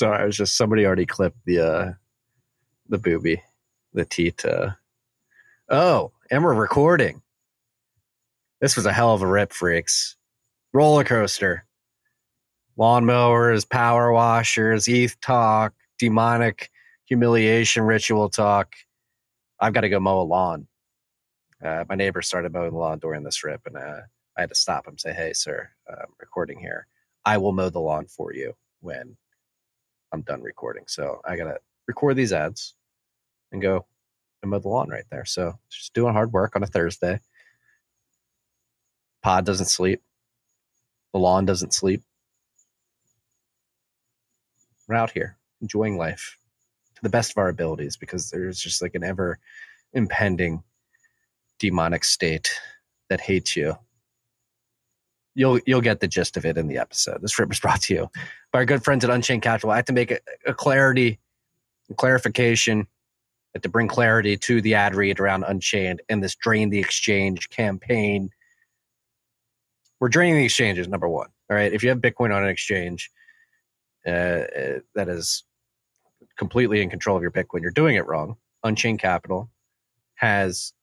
Sorry, I was just somebody already clipped the uh the booby, the teat. Uh, oh, and we're recording. This was a hell of a rip, freaks. Roller coaster, lawnmowers, power washers, ETH talk, demonic humiliation ritual talk. I've got to go mow a lawn. Uh, my neighbor started mowing the lawn during this rip, and uh, I had to stop him. Say, "Hey, sir, I'm recording here. I will mow the lawn for you when I'm done recording." So I gotta record these ads and go and mow the lawn right there. So just doing hard work on a Thursday. Pod doesn't sleep. The lawn doesn't sleep. We're out here enjoying life to the best of our abilities because there's just like an ever impending demonic state that hates you. You'll you'll get the gist of it in the episode. This rip is brought to you by our good friends at Unchained Capital. I have to make a, a clarity, a clarification, to bring clarity to the ad read around Unchained and this drain the exchange campaign. We're draining the exchanges, number one. All right. If you have Bitcoin on an exchange uh, uh, that is completely in control of your Bitcoin, you're doing it wrong. Unchained Capital has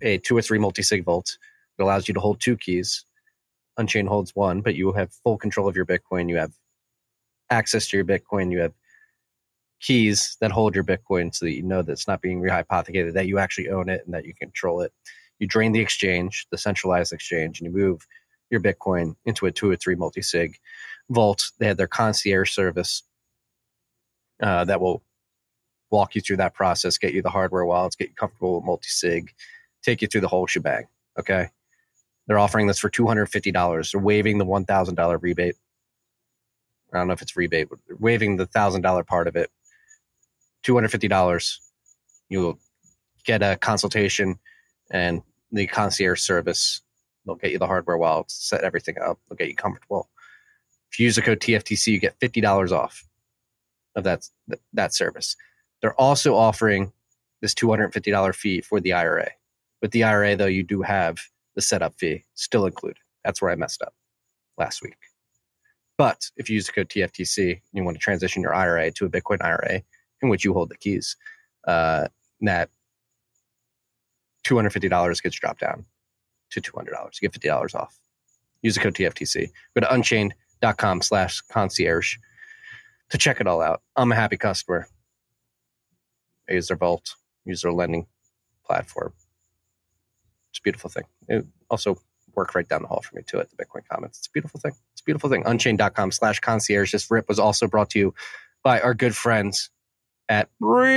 a two or three multi sig vault that allows you to hold two keys. Unchained holds one, but you have full control of your Bitcoin. You have access to your Bitcoin. You have keys that hold your Bitcoin so that you know that it's not being rehypothecated, that you actually own it and that you control it. You drain the exchange, the centralized exchange, and you move your Bitcoin into a two or three multi sig vault. They have their concierge service uh, that will walk you through that process, get you the hardware wallets, get you comfortable with multi sig, take you through the whole shebang. Okay. They're offering this for $250. They're waiving the $1,000 rebate. I don't know if it's rebate, but waiving the $1,000 part of it. $250. You'll get a consultation and the concierge service. They'll get you the hardware wallets, set everything up. They'll get you comfortable. If you use the code TFTC, you get $50 off of that, that service. They're also offering this $250 fee for the IRA. With the IRA, though, you do have the setup fee still included. That's where I messed up last week. But if you use the code TFTC and you want to transition your IRA to a Bitcoin IRA in which you hold the keys, uh, that $250 gets dropped down to $200. You get $50 off. Use the code TFTC. Go to unchained.com slash concierge to check it all out. I'm a happy customer. I use their vault, use their lending platform. It's a beautiful thing. It also worked right down the hall for me too at the Bitcoin Commons. It's a beautiful thing. It's a beautiful thing. Unchained.com slash concierge. This rip was also brought to you by our good friends at Braiins.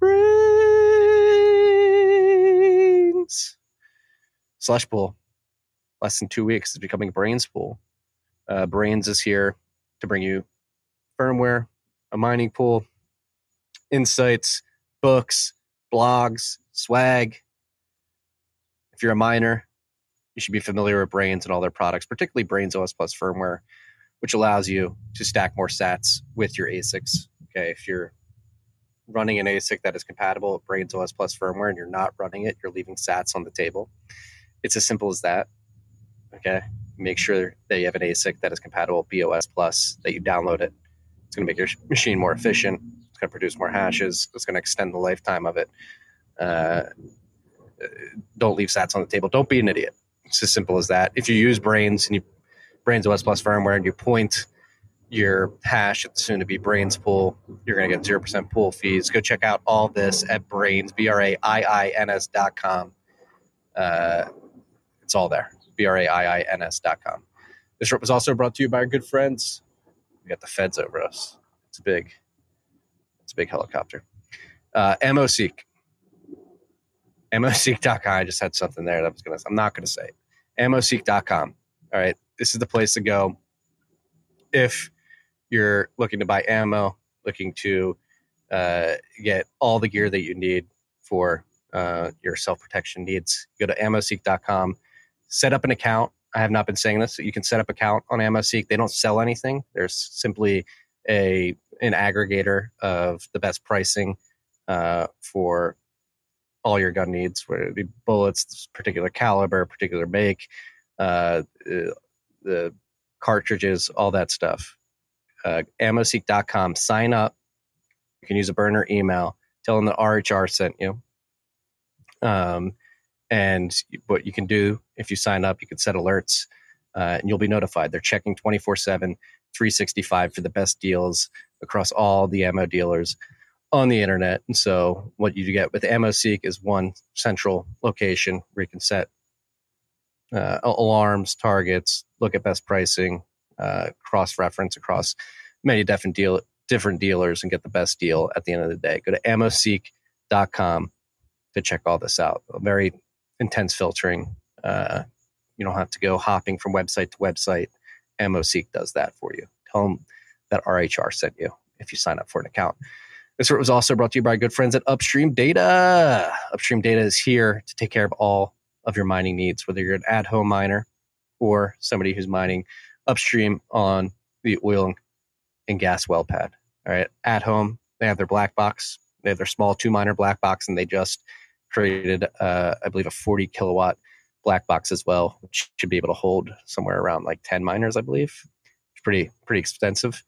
Braiins. Slush Pool. Less than two weeks is becoming Braiins Pool. Uh, Brains is here to bring you firmware, a mining pool, insights, books, blogs, swag. If you're a miner, you should be familiar with Braiins and all their products, particularly Braiins OS Plus firmware, which allows you to stack more sats with your ASICs. Okay, if you're running an ASIC that is compatible with Braiins OS Plus firmware and you're not running it, you're leaving sats on the table. It's as simple as that. Okay, make sure that you have an ASIC that is compatible with BOS Plus, that you download it. It's going to make your machine more efficient. It's going to produce more hashes. It's going to extend the lifetime of it. Uh, don't leave sats on the table. Don't be an idiot. It's as simple as that. If you use Braiins and you Braiins OS Plus firmware and you point your hash at soon to be Braiins pool, you're going to get 0% pool fees. Go check out all this at Braiins, B R A I I N S dot com. Uh, it's all there. B R A I I N S dot com. This trip was also brought to you by our good friends. We got the feds over us. It's big. Big helicopter. Uh, AmmoSeek. AmmoSeek.com. I just had something there that I was going to, I'm not going to say it. AmmoSeek.com. All right. This is the place to go if you're looking to buy ammo, looking to uh, get all the gear that you need for uh, your self protection needs. Go to ammoseek.com, set up an account. I have not been saying this. So you can set up account on AmmoSeek. They don't sell anything. There's simply a an aggregator of the best pricing uh, for all your gun needs, whether it be bullets, particular caliber, particular make, uh, the cartridges, all that stuff. Uh, ammoseek.com. Sign up. You can use a burner email. Tell them the RHR sent you. Um, and what you can do if you sign up, you can set alerts uh, and you'll be notified. They're checking 24 7, 365 for the best deals across all the ammo dealers on the internet. And so, what you get with AmmoSeek is one central location where you can set uh, alarms, targets, look at best pricing, uh, cross reference across many different deal different dealers, and get the best deal at the end of the day. Go to ammoseek.com to check all this out. A very intense filtering. Uh, you don't have to go hopping from website to website. AmmoSeek does that for you. Tell them that RHR sent you if you sign up for an account. This was also brought to you by good friends at Upstream Data. Upstream Data is here to take care of all of your mining needs, whether you're an at home miner or somebody who's mining upstream on the oil and gas well pad. All right. At home, they have their black box, they have their small two miner black box, and they just created, uh, I believe, a 40 kilowatt black box as well, which should be able to hold somewhere around like 10 miners, I believe. It's pretty, pretty expensive.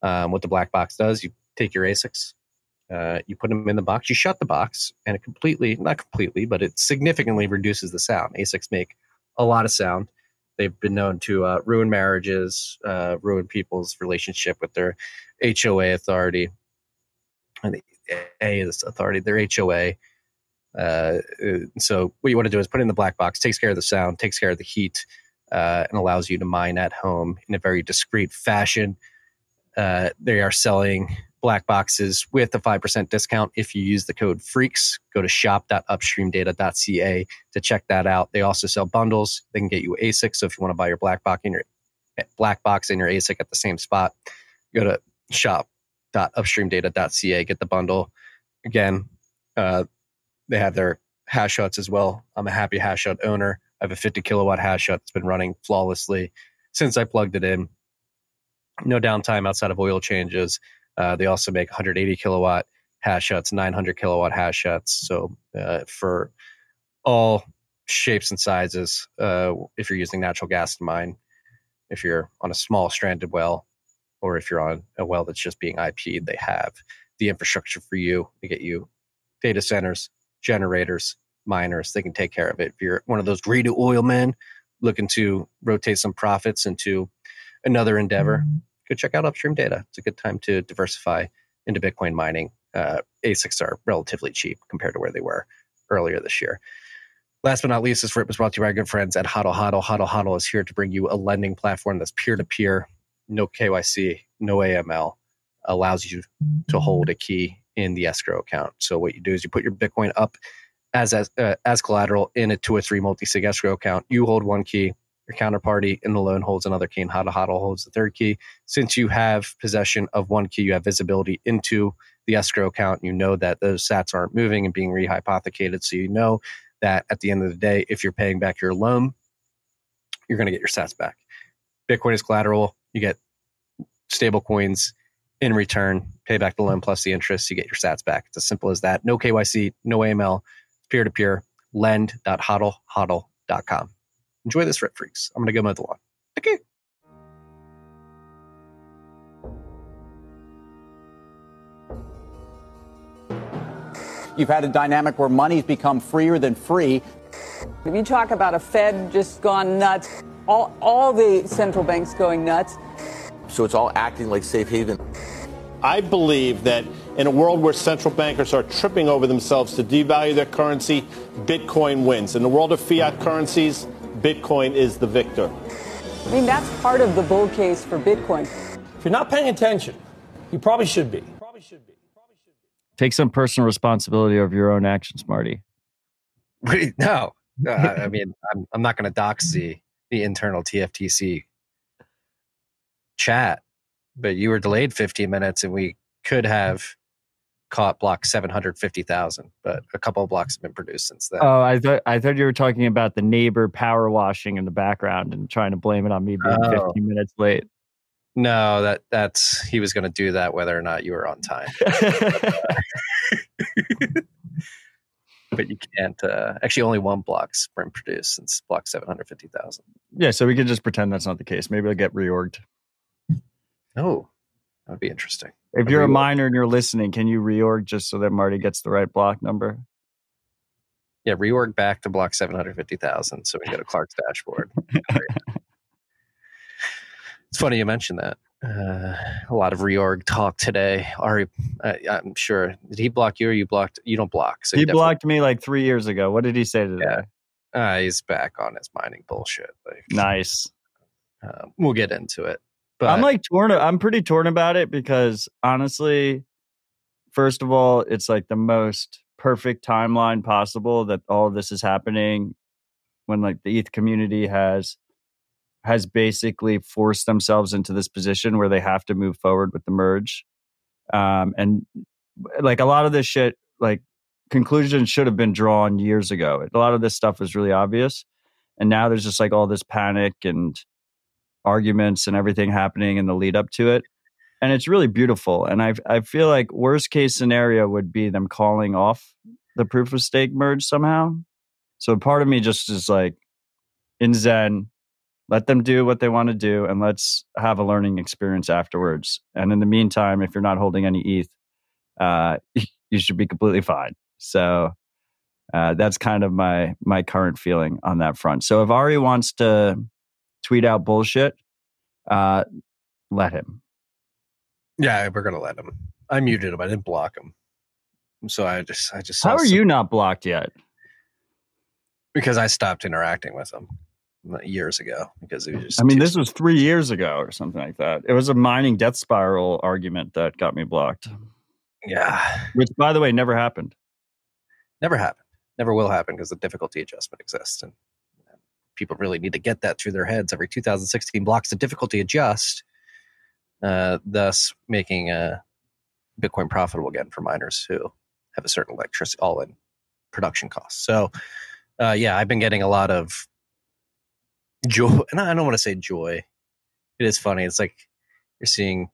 Um, what the black box does, you take your ASICs, uh, you put them in the box, you shut the box, and it completely, not completely, but it significantly reduces the sound. ASICs make a lot of sound. They've been known to uh, ruin marriages, uh, ruin people's relationship with their HOA authority. And the A is authority, their HOA. Uh, so what you want to do is put in the black box, takes care of the sound, takes care of the heat, uh, and allows you to mine at home in a very discreet fashion. Uh, they are selling black boxes with a 5% discount if you use the code freaks. Go to shop.upstreamdata.ca to check that out. They also sell bundles. They can get you asic so if you want to buy your black box in your black box and your asic at the same spot go to shop.upstreamdata.ca get the bundle. Again uh, they have their hash huts as well. I'm a happy hash hut owner. I have a 50 kilowatt hash hut that's been running flawlessly since i plugged it in. No downtime outside of oil changes. Uh, they also make 180 kilowatt hash huts, 900 kilowatt hash huts. So uh, for all shapes and sizes, uh, if you're using natural gas to mine, if you're on a small stranded well, or if you're on a well that's just being IP'd, they have the infrastructure for you to get you data centers, generators, miners. They can take care of it. If you're one of those greedy oil men looking to rotate some profits into another endeavor, mm-hmm go check out Upstream Data. It's a good time to diversify into Bitcoin mining. Uh, ASICs are relatively cheap compared to where they were earlier this year. Last but not least, this rip was brought to you by our good friends at Hodl Hodl. Hodl Hodl is here to bring you a lending platform that's peer to peer, no KYC, no AML, allows you to hold a key in the escrow account. So what you do is you put your Bitcoin up as as, uh, as collateral in a two or three multi sig escrow account. You hold one key, your counterparty in the loan holds another key and Hodl Hodl holds the third key. Since you have possession of one key, you have visibility into the escrow account. You know that those sats aren't moving and being rehypothecated. So you know that at the end of the day, if you're paying back your loan, you're going to get your sats back. Bitcoin is collateral. You get stable coins in return, pay back the loan plus the interest, you get your sats back. It's as simple as that. No KYC, no AML, peer to peer, lend.hodlhodl.com. Enjoy this, Rip Freaks. I'm going to go mow the lawn. Okay. You've had a dynamic where money's become freer than free. If you talk about a Fed just gone nuts, all, all the central banks going nuts. So it's all acting like safe haven. I believe that in a world where central bankers are tripping over themselves to devalue their currency, Bitcoin wins. In the world of fiat currencies, Bitcoin is the victor. I mean, that's part of the bull case for Bitcoin. If you're not paying attention, you probably should be. Probably should be. Probably should be. Take some personal responsibility over your own actions, Marty. Wait, no. Uh, I mean, I'm, I'm not going to dox the, the internal TFTC chat, but you were delayed 15 minutes and we could have caught block 750,000, but a couple of blocks have been produced since then. Oh, I thought I thought you were talking about the neighbor power washing in the background and trying to blame it on me being oh. 15 minutes late. No, that that's he was going to do that whether or not you were on time. but you can't. Uh, actually, only one block's been produced since block seven hundred fifty thousand. Yeah, so we can just pretend that's not the case. Maybe it'll get reorged. Oh, that would be interesting. If you're a miner and you're listening, can you reorg just so that Marty gets the right block number? Yeah, reorg back to block seven hundred fifty thousand, so we go to Clark's dashboard. It's funny you mentioned that. Uh, a lot of reorg talk today. Ari, I, I'm sure did he block you or you blocked? You don't block, so he blocked me like three years ago. What did he say today? Yeah. Uh, he's back on his mining bullshit. Like, Nice. uh, we'll get into it. But I'm like torn. I'm pretty torn about it because honestly, first of all, it's like the most perfect timeline possible that all of this is happening when like the ETH community has has basically forced themselves into this position where they have to move forward with the merge. Um, and like a lot of this shit, like conclusions should have been drawn years ago. A lot of this stuff was really obvious. And now there's just like all this panic and arguments and everything happening in the lead up to it. And it's really beautiful. And I I feel like worst case scenario would be them calling off the proof of stake merge somehow. So part of me just is like in Zen, let them do what they want to do and let's have a learning experience afterwards. And in the meantime, if you're not holding any ETH, uh, you should be completely fine. So uh, that's kind of my my current feeling on that front. So if Ari wants to tweet out bullshit, uh, let him. yeah, we're gonna let him. I muted him. I didn't block him. So I just, I just. How are some- you not blocked yet? Because I stopped interacting with him years ago because he was just. I mean, this was three years ago or something like that. It was a mining death spiral argument that got me blocked, yeah, which, by the way, never happened. never happened. Never will happen because the difficulty adjustment exists, and people really need to get that through their heads. Every 2016 blocks the difficulty adjust, uh, thus making uh, Bitcoin profitable again for miners who have a certain electricity all-in production costs. So, uh, yeah, I've been getting a lot of joy, and I don't want to say joy. It is funny. It's like you're seeing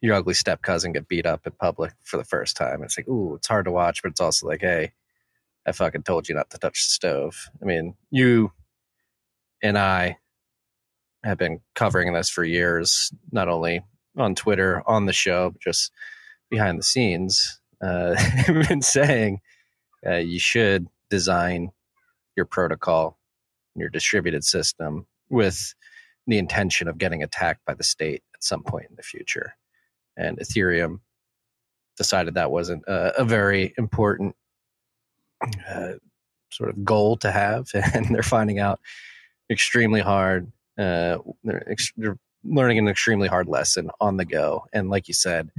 your ugly step cousin get beat up in public for the first time. It's like, ooh, it's hard to watch, but it's also like, hey, I fucking told you not to touch the stove. I mean, you and I have been covering this for years, not only on Twitter, on the show, but just behind the scenes. Uh, been saying uh, you should design your protocol, your distributed system with the intention of getting attacked by the state at some point in the future. And Ethereum decided that wasn't a, a very important uh, sort of goal to have, and they're finding out extremely hard. Uh, they're, ex- they're learning an extremely hard lesson on the go, and like you said,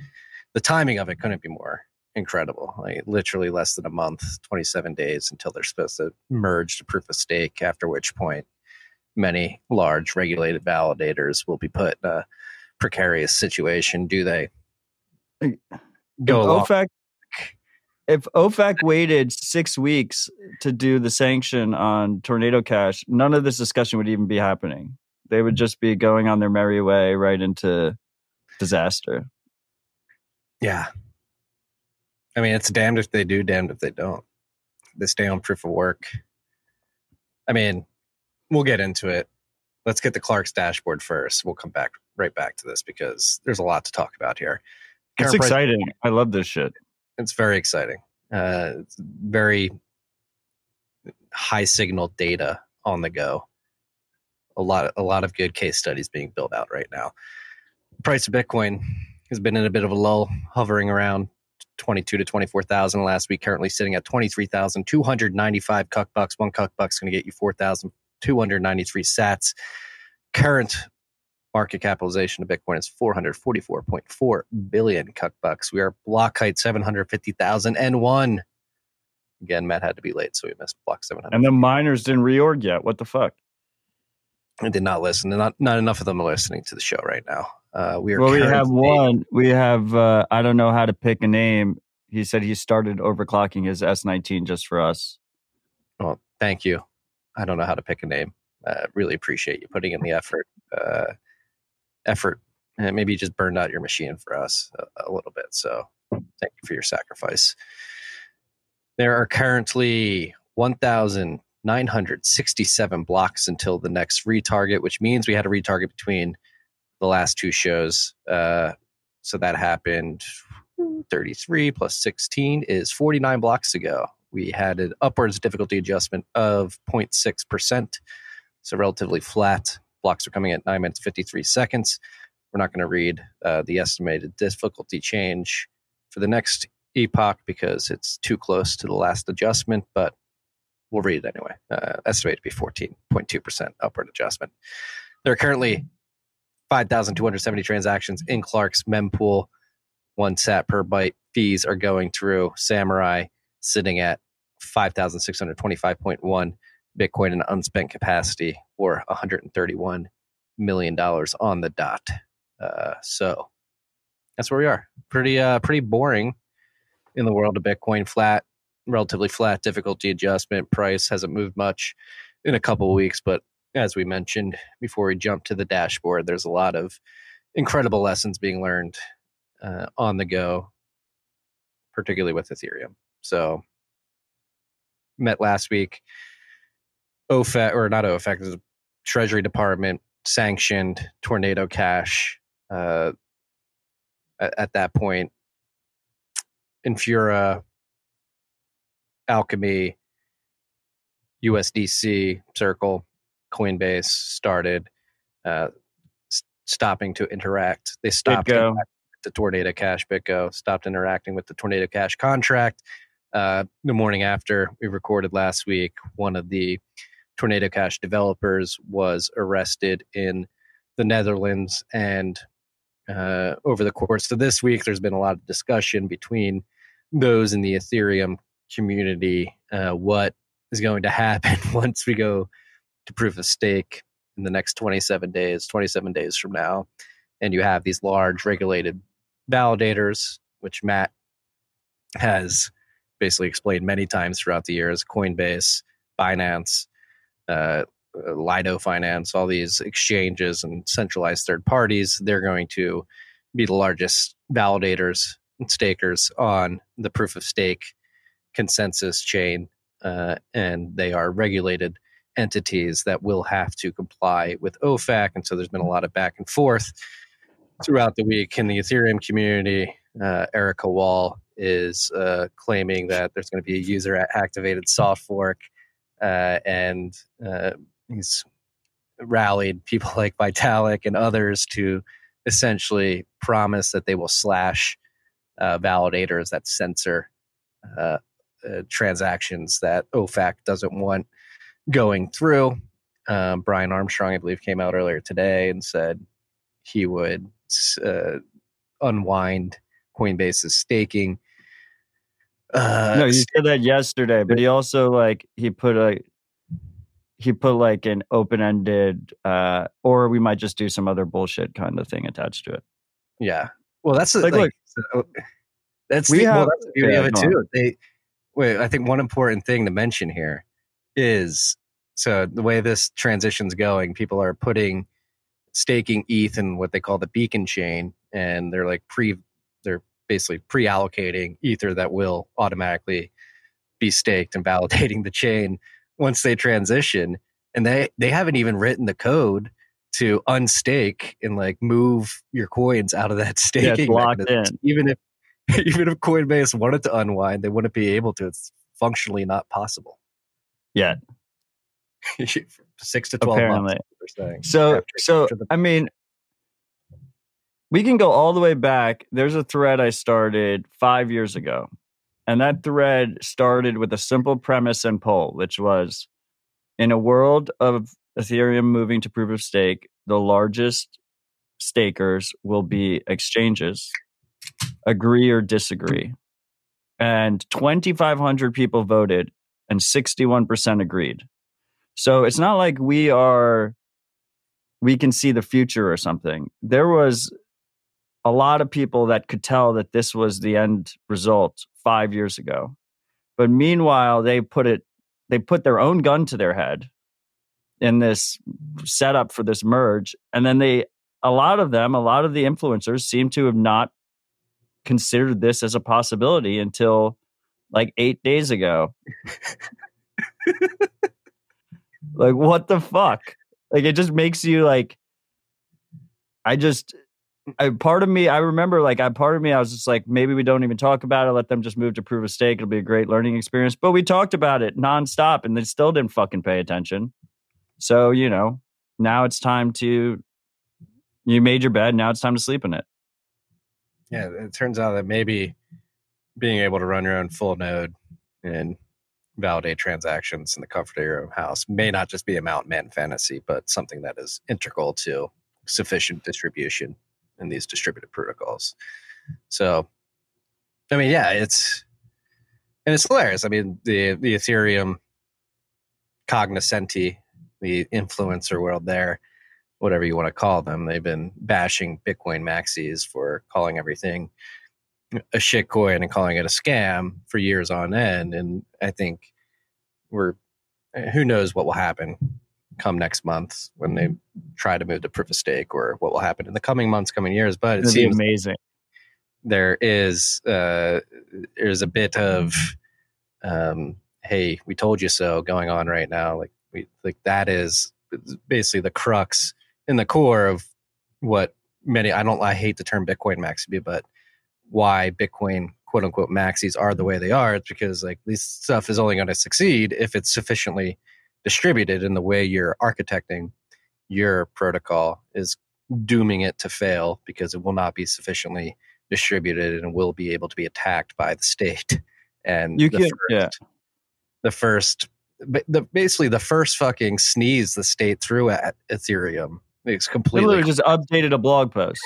the timing of it couldn't be more incredible. Like literally less than a month, twenty seven days until they're supposed to merge to proof of stake. After which point, many large regulated validators will be put in a precarious situation. Do they go along? OFAC, if OFAC waited six weeks to do the sanction on Tornado Cash, none of this discussion would even be happening. They would just be going on their merry way right into disaster. Yeah. I mean, it's damned if they do, damned if they don't. They stay on proof of work. I mean, we'll get into it. Let's get the Clark's dashboard first. We'll come back right back to this because there's a lot to talk about here. It's price- exciting. I love this shit. It's very exciting. Uh, it's very high signal data on the go. A lot, a lot of good case studies being built out right now. Price of Bitcoin has been in a bit of a lull, hovering around twenty-two to twenty-four thousand last week. Currently sitting at twenty-three thousand two hundred ninety-five cuck bucks. One cuck buck's going to get you four thousand two hundred ninety-three Sats. Current market capitalization of Bitcoin is 444.4 billion cuck bucks. We are block height 750,001. Again, Matt had to be late, so we missed block 700. And the miners didn't reorg yet. What the fuck? I did not listen. Not not enough of them are listening to the show right now. Uh, we are. Well, we have one. We have. Uh, I don't know how to pick a name. He said he started overclocking his S19 just for us. Well, thank you. I don't know how to pick a name. Uh, really appreciate you putting in the effort. Uh, effort, and maybe just burned out your machine for us a, a little bit. So, thank you for your sacrifice. There are currently 1,967 blocks until the next retarget, which means we had a retarget between the last two shows. Uh, so that happened 33 plus 16 is 49 blocks ago. We had an upwards difficulty adjustment of 0.6%. So relatively flat. Blocks are coming at 9 minutes 53 seconds. We're not going to read uh, the estimated difficulty change for the next epoch because it's too close to the last adjustment, but we'll read it anyway. Uh, estimated to be 14.2% upward adjustment. There are currently 5,270 transactions in Clark's mempool. One sat per byte fees are going through Samourai, sitting at 5,625.1 Bitcoin in unspent capacity, or 131 million dollars on the dot. Uh, so that's where we are. Pretty, uh, pretty boring in the world of Bitcoin. Flat, relatively flat difficulty adjustment. Price hasn't moved much in a couple weeks, but as we mentioned before we jump to the dashboard, there's a lot of incredible lessons being learned uh, on the go, particularly with Ethereum. So, met last week. OFAC, or not OFAC, the Treasury Department sanctioned Tornado Cash. Uh, at, at that point, Infura, Alchemy, USDC, Circle, Coinbase started uh, s- stopping to interact. They stopped with the Tornado Cash BitGo, stopped interacting with the Tornado Cash contract. Uh, the morning after we recorded last week, one of the Tornado Cash developers was arrested in the Netherlands. And uh, over the course of this week, there's been a lot of discussion between those in the Ethereum community uh, what is going to happen once we go to proof of stake in the next 27 days, 27 days from now. And you have these large regulated validators, which Matt has basically explained many times throughout the years Coinbase, Binance, uh, Lido Finance, all these exchanges and centralized third parties. They're going to be the largest validators and stakers on the proof of stake consensus chain. Uh, and they are regulated entities that will have to comply with OFAC. And so there's been a lot of back and forth throughout the week in the Ethereum community. Uh, Eric Wall is uh, claiming that there's going to be a user activated soft fork. Uh, and uh, he's rallied people like Vitalik and others to essentially promise that they will slash uh, validators that censor uh, uh, transactions that OFAC doesn't want going through. Um, Brian Armstrong, I believe, came out earlier today and said he would uh, unwind Coinbase's staking. Uh, no, he said that yesterday, but he also like he put a he put like an open ended uh or we might just do some other bullshit kind of thing attached to it. Yeah. Well, that's the- Like, like, look, so- that's we the, well, have- that's the beauty yeah, of it too. They wait. I think one important thing to mention here is so the way this transition's going, people are putting staking ETH in what they call the beacon chain, and they're like pre, basically pre-allocating Ether that will automatically be staked and validating the chain once they transition. And they they haven't even written the code to unstake and like move your coins out of that Yeah, staking. it's locked mechanism. in. Even if even if Coinbase wanted to unwind, they wouldn't be able to. It's functionally not possible. Yet. Six to twelve Apparently. months. So After- so after the- I mean we can go all the way back. There's a thread I started 5 years ago. And that thread started with a simple premise and poll, which was in a world of Ethereum moving to proof of stake, the largest stakers will be exchanges. Agree or disagree. And 2,500 people voted, and 61% agreed. So it's not like we are, we can see the future or something. There was a lot of people that could tell that this was the end result five years ago. But meanwhile, they put it, they put their own gun to their head in this setup for this merge. And then they, a lot of them, a lot of the influencers seem to have not considered this as a possibility until like eight days ago. like, what the fuck? Like, it just makes you like, I just, I, part of me, I remember like, I part of me, I was just like, maybe we don't even talk about it. Let them just move to proof of stake. It'll be a great learning experience. But we talked about it nonstop and they still didn't fucking pay attention. So, you know, now it's time to, you made your bed. Now it's time to sleep in it. Yeah, it turns out that maybe being able to run your own full node and validate transactions in the comfort of your own house may not just be a mountain man fantasy, but something that is integral to sufficient distribution in these distributed protocols. So, I mean, yeah, it's and it's hilarious. I mean, the the Ethereum cognoscenti, the influencer world there, whatever you want to call them, they've been bashing Bitcoin maxis for calling everything a shitcoin and calling it a scam for years on end. And I think we're eh, who knows what will happen come next month when they try to move to proof of stake or what will happen in the coming months, coming years. But it It'll seems amazing. there is uh, there's a bit of um, hey, we told you so going on right now. Like we like that is basically the crux in the core of what many I don't I hate the term Bitcoin maxi, but why Bitcoin quote unquote maxis are the way they are. It's because like this stuff is only going to succeed if it's sufficiently distributed in the way you're architecting your protocol is dooming it to fail because it will not be sufficiently distributed and will be able to be attacked by the state. And You the can- first, yeah. the first, the basically the first fucking sneeze the state threw at Ethereum. It's completely literally just updated a blog post.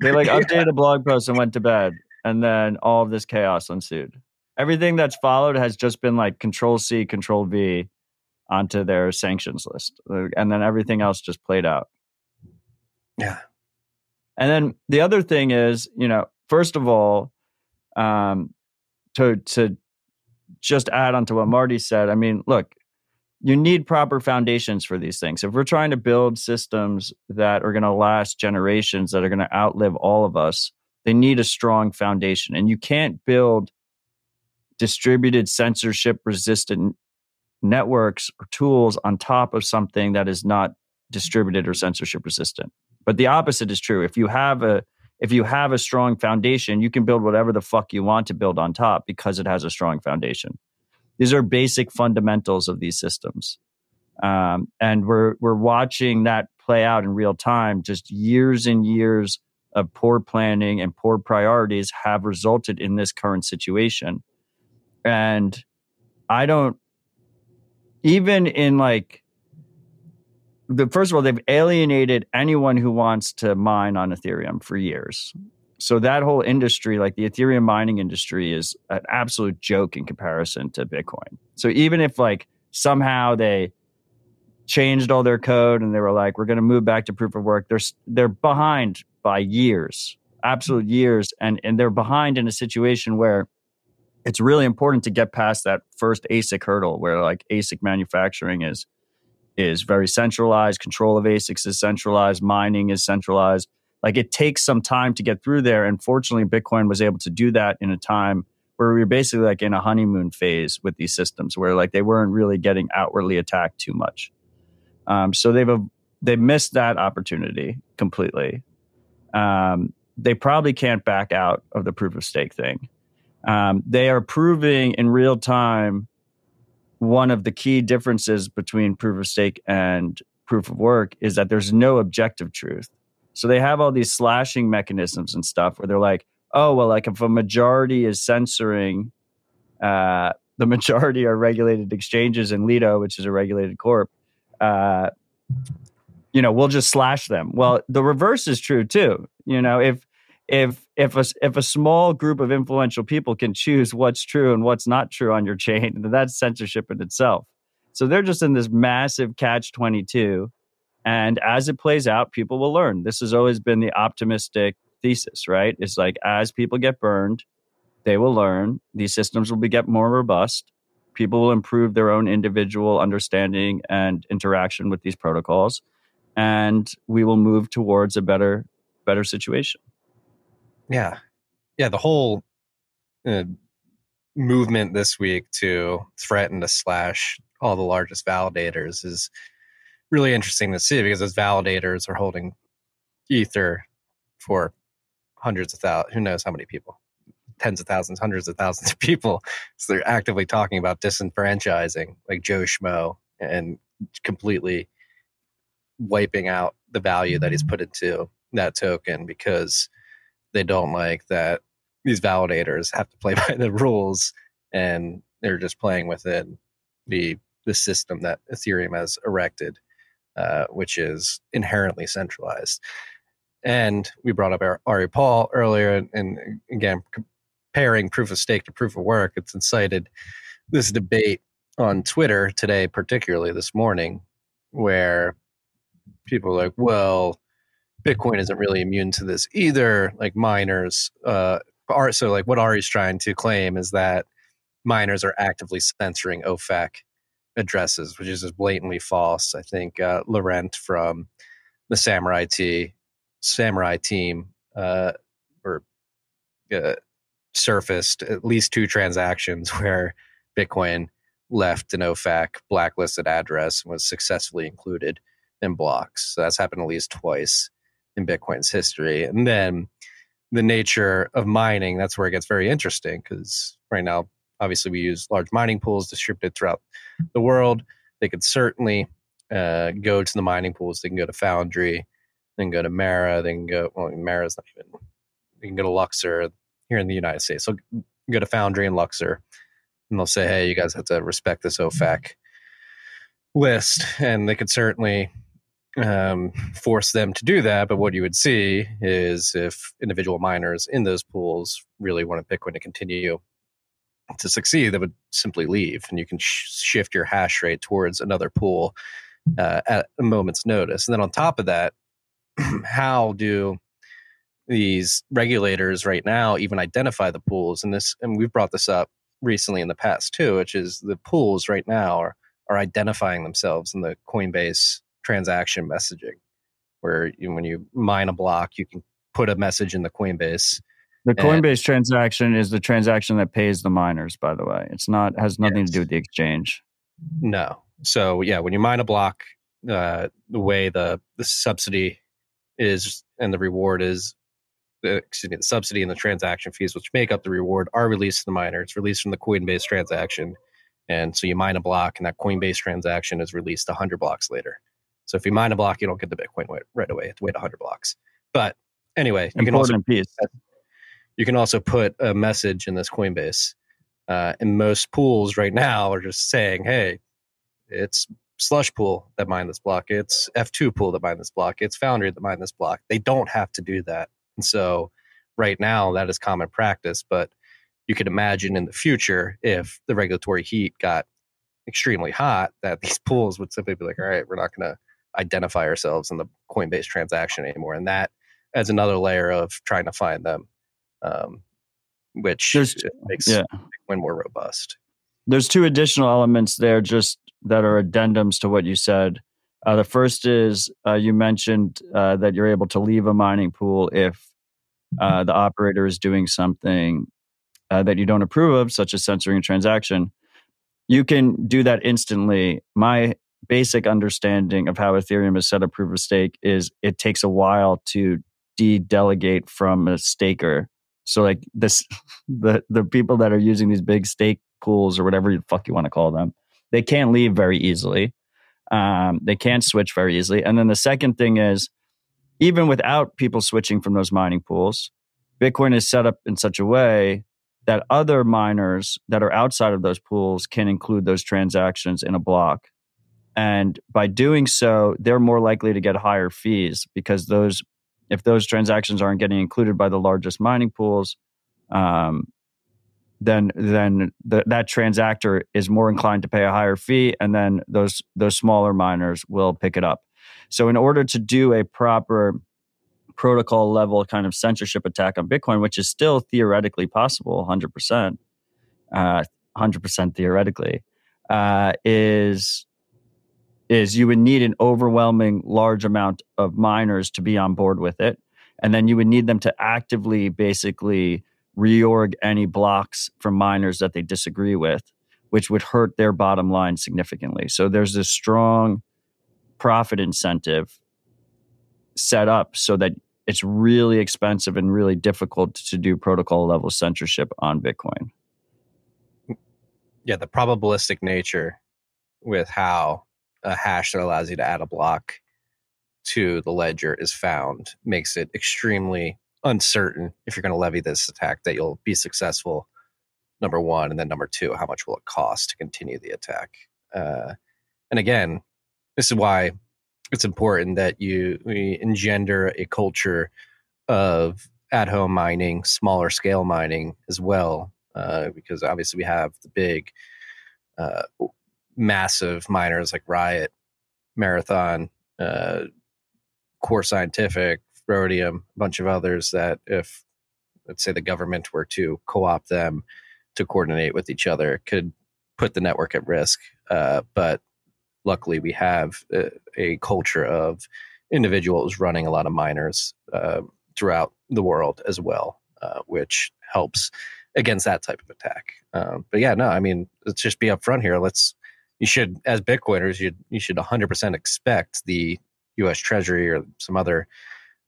They like Yeah. updated a blog post and went to bed, and then all of this chaos ensued. Everything that's followed has just been like Control C, Control V onto their sanctions list, and then everything else just played out. yeah. And then the other thing is, you know, first of all, um, to to just add on to what Marty said, I mean, look, you need proper foundations for these things. If we're trying to build systems that are going to last generations, that are going to outlive all of us, they need a strong foundation. And you can't build distributed censorship resistant networks or tools on top of something that is not distributed or censorship resistant. But the opposite is true. If you have a if you have a strong foundation, you can build whatever the fuck you want to build on top because it has a strong foundation. These are basic fundamentals of these systems, um, and we're we're watching that play out in real time. Just years and years of poor planning and poor priorities have resulted in this current situation, and I don't even in like the first of all they've alienated anyone who wants to mine on ethereum for years. So that whole industry like the ethereum mining industry is an absolute joke in comparison to bitcoin. So even if like somehow they changed all their code and they were like we're going to move back to proof of work they're they're behind by years absolute years and and they're behind in a situation where it's really important to get past that first ASIC hurdle where like ASIC manufacturing is is very centralized, control of ASICs is centralized, mining is centralized. Like it takes some time to get through there. And fortunately, Bitcoin was able to do that in a time where we were basically like in a honeymoon phase with these systems where like they weren't really getting outwardly attacked too much. Um, so they've they missed that opportunity completely. Um, they probably can't back out of the proof of stake thing um, they are proving in real time one of the key differences between proof of stake and proof of work is that there's no objective truth. So they have all these slashing mechanisms and stuff where they're like, oh, well, like if a majority is censoring, uh, the majority are regulated exchanges and Lido, which is a regulated corp, uh, you know, we'll just slash them. Well, the reverse is true too. You know, if if if a if a small group of influential people can choose what's true and what's not true on your chain, then that's censorship in itself. So they're just in this massive catch twenty two, and as it plays out, people will learn. This has always been the optimistic thesis, right? It's like as people get burned, they will learn. These systems will be get more robust. People will improve their own individual understanding and interaction with these protocols, and we will move towards a better better situation. Yeah. Yeah. The whole uh, movement this week to threaten to slash all the largest validators is really interesting to see because those validators are holding ether for hundreds of thousands who knows how many people tens of thousands hundreds of thousands of people so they're actively talking about disenfranchising like joe schmo and completely wiping out the value that he's put into that token because they don't like that these validators have to play by the rules and they're just playing within the the system that Ethereum has erected, uh, which is inherently centralized. And we brought up Ari Paul earlier, and, and again, comparing proof of stake to proof of work, it's incited this debate on Twitter today, particularly this morning, where people are like, well, Bitcoin isn't really immune to this either. Like miners, uh, are so like what Ari's trying to claim is that miners are actively censoring OFAC addresses, which is just blatantly false. I think uh, Laurent from the Samourai T, Samourai team, uh, or uh, surfaced at least two transactions where Bitcoin left an OFAC blacklisted address and was successfully included in blocks. So that's happened at least twice in Bitcoin's history. And then the nature of mining, that's where it gets very interesting because right now, obviously, we use large mining pools distributed throughout the world. They could certainly uh, go to the mining pools. They can go to Foundry, they can go to Mara, they can go, well, Mara's not even, they can go to Luxor here in the United States. So go to Foundry and Luxor, and they'll say, hey, you guys have to respect this OFAC list. And they could certainly um, force them to do that. But what you would see is if individual miners in those pools really wanted Bitcoin to continue to succeed, they would simply leave, and you can sh- shift your hash rate towards another pool uh, at a moment's notice. And then on top of that, how do these regulators right now even identify the pools? And this, and we've brought this up recently in the past too, which is the pools right now are are identifying themselves in the Coinbase transaction messaging, where you, when you mine a block, you can put a message in the Coinbase. The Coinbase transaction is the transaction that pays the miners. By the way, it's not has nothing yes. to do with the exchange. No. So yeah, when you mine a block, uh, the way the the subsidy is and the reward is the, excuse me, the subsidy and the transaction fees, which make up the reward, are released to the miner. It's released from the Coinbase transaction. And so you mine a block, and that Coinbase transaction is released 100 blocks later. So if you mine a block, you don't get the Bitcoin right away. You have to wait 100 blocks. But anyway, you Important can also piece. you can also put a message in this Coinbase. Uh, and most pools right now are just saying, "Hey, it's slush pool that mined this block. It's F2 pool that mined this block. It's Foundry that mined this block." They don't have to do that. And so right now that is common practice, but you could imagine in the future if the regulatory heat got extremely hot that these pools would simply be like, all right, we're not going to identify ourselves in the Coinbase transaction anymore. And that adds another layer of trying to find them, um, which There's, makes yeah. Bitcoin more robust. There's two additional elements there just that are addendums to what you said. Uh, the first is uh, you mentioned uh, that you're able to leave a mining pool if uh, the operator is doing something uh, that you don't approve of, such as censoring a transaction. You can do that instantly. My basic understanding of how Ethereum is set up proof of stake is it takes a while to de-delegate from a staker. So like this the the people that are using these big stake pools or whatever the fuck you want to call them, they can't leave very easily. Um, they can't switch very easily. And then the second thing is, even without people switching from those mining pools, Bitcoin is set up in such a way that other miners that are outside of those pools can include those transactions in a block. And by doing so, they're more likely to get higher fees because those, if those transactions aren't getting included by the largest mining pools, um, then then the, that transactor is more inclined to pay a higher fee, and then those those smaller miners will pick it up. So, in order to do a proper protocol level kind of censorship attack on Bitcoin, which is still theoretically possible, hundred percent, uh, hundred percent theoretically, uh, is is you would need an overwhelming large amount of miners to be on board with it. And then you would need them to actively basically reorg any blocks from miners that they disagree with, which would hurt their bottom line significantly. So there's this strong profit incentive set up so that it's really expensive and really difficult to do protocol level censorship on Bitcoin. Yeah, the probabilistic nature with how a hash that allows you to add a block to the ledger is found makes it extremely uncertain if you're going to levy this attack that you'll be successful number one and then number two how much will it cost to continue the attack? Uh, and again this is why it's important that you engender a culture of at home mining smaller scale mining as well uh, because obviously we have the big uh, massive miners like riot marathon uh, core scientific Rhodium, a bunch of others that if let's say the government were to co-opt them to coordinate with each other could put the network at risk. Uh, but luckily, we have a, a, culture of individuals running a lot of miners uh, throughout the world as well, uh, which helps against that type of attack. Um, but yeah, no, I mean, let's just be upfront here. Let's you should, as Bitcoiners, you you should 100% expect the U.S. Treasury or some other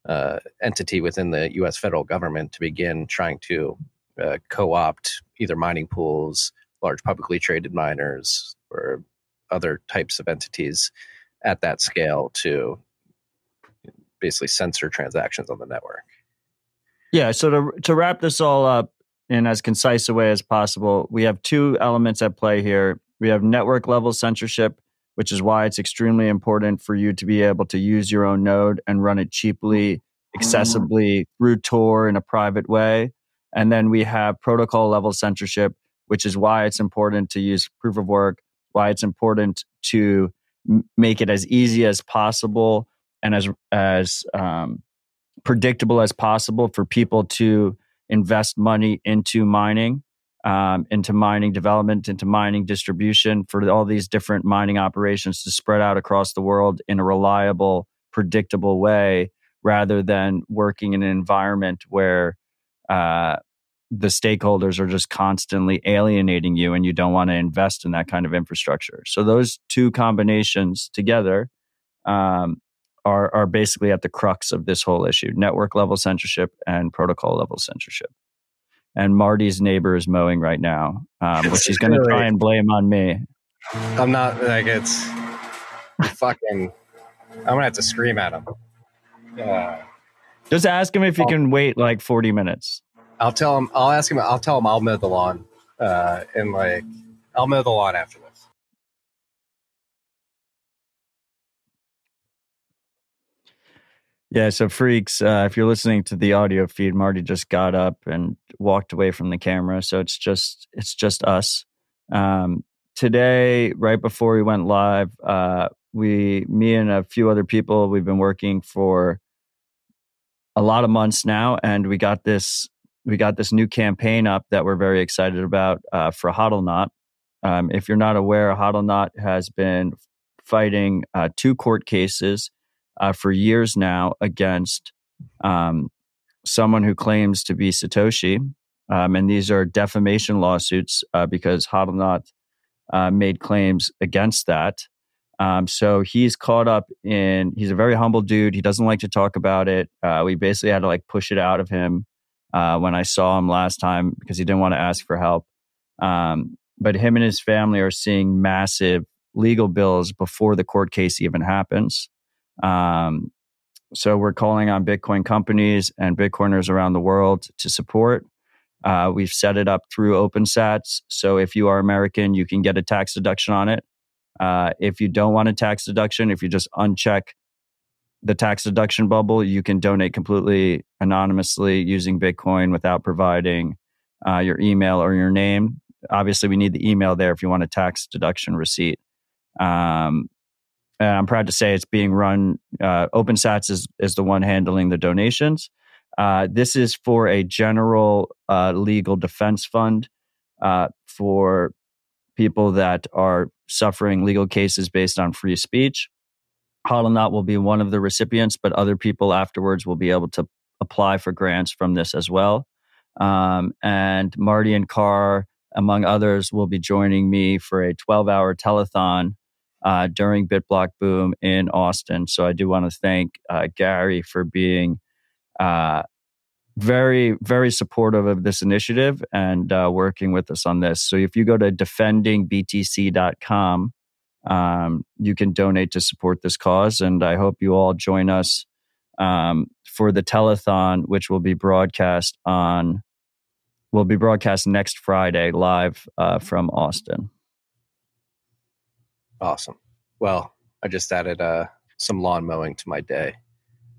uh, entity within the U.S. federal government to begin trying to uh, co-opt either mining pools, large publicly traded miners, or other types of entities at that scale to basically censor transactions on the network. Yeah. So to to wrap this all up in as concise a way as possible, we have two elements at play here. We have network level censorship which is why it's extremely important for you to be able to use your own node and run it cheaply, accessibly through Tor in a private way. And then we have protocol level censorship, which is why it's important to use proof of work, why it's important to m- make it as easy as possible and as as um, predictable as possible for people to invest money into mining um, into mining development, into mining distribution for all these different mining operations to spread out across the world in a reliable, predictable way, rather than working in an environment where uh, the stakeholders are just constantly alienating you and you don't want to invest in that kind of infrastructure. So those two combinations together um, are, are basically at the crux of this whole issue network level censorship and protocol level censorship and Marty's neighbor is mowing right now, um, which he's going to try and blame on me. I'm not like it's fucking. I'm gonna have to scream at him. Uh, Just ask him if he can wait like 40 minutes. I'll tell him. I'll ask him. I'll tell him I'll mow the lawn, uh, and like I'll mow the lawn after this. Yeah, so freaks, uh, if you're listening to the audio feed, Marty just got up and walked away from the camera, so it's just it's just us. Um, today, right before we went live, uh, we, me and a few other people, we've been working for a lot of months now, and we got this we got this new campaign up that we're very excited about uh, for Hodlnaut. Um, if you're not aware, Hodlnaut has been fighting uh, two court cases uh, for years now against um, someone who claims to be Satoshi. Um, and these are defamation lawsuits uh, because Hodlnaut uh, made claims against that. Um, so he's caught up in, he's a very humble dude. He doesn't like to talk about it. Uh, we basically had to like push it out of him uh, when I saw him last time because he didn't want to ask for help. Um, but him and his family are seeing massive legal bills before the court case even happens. Um, so we're calling on Bitcoin companies and Bitcoiners around the world to support. Uh, we've set it up through OpenSats. So if you are American, you can get a tax deduction on it. Uh, if you don't want a tax deduction, if you just uncheck the tax deduction bubble, you can donate completely anonymously using Bitcoin without providing uh, your email or your name. Obviously, we need the email there if you want a tax deduction receipt. Um, and I'm proud to say it's being run. Uh, OpenSats is is the one handling the donations. Uh, this is for a general uh, legal defense fund uh, for people that are suffering legal cases based on free speech. Hodlnaut will be one of the recipients, but other people afterwards will be able to apply for grants from this as well. Um, and Marty and Carr, among others, will be joining me for a 12 hour telethon uh, during BitBlock Boom in Austin. So I do want to thank uh, Gary for being uh, very, very supportive of this initiative and uh, working with us on this. So if you go to defendingbtc.com, um, you can donate to support this cause. And I hope you all join us um, for the telethon, which will be broadcast on will be broadcast next Friday live uh, from Austin. Awesome. Well, I just added uh, some lawn mowing to my day.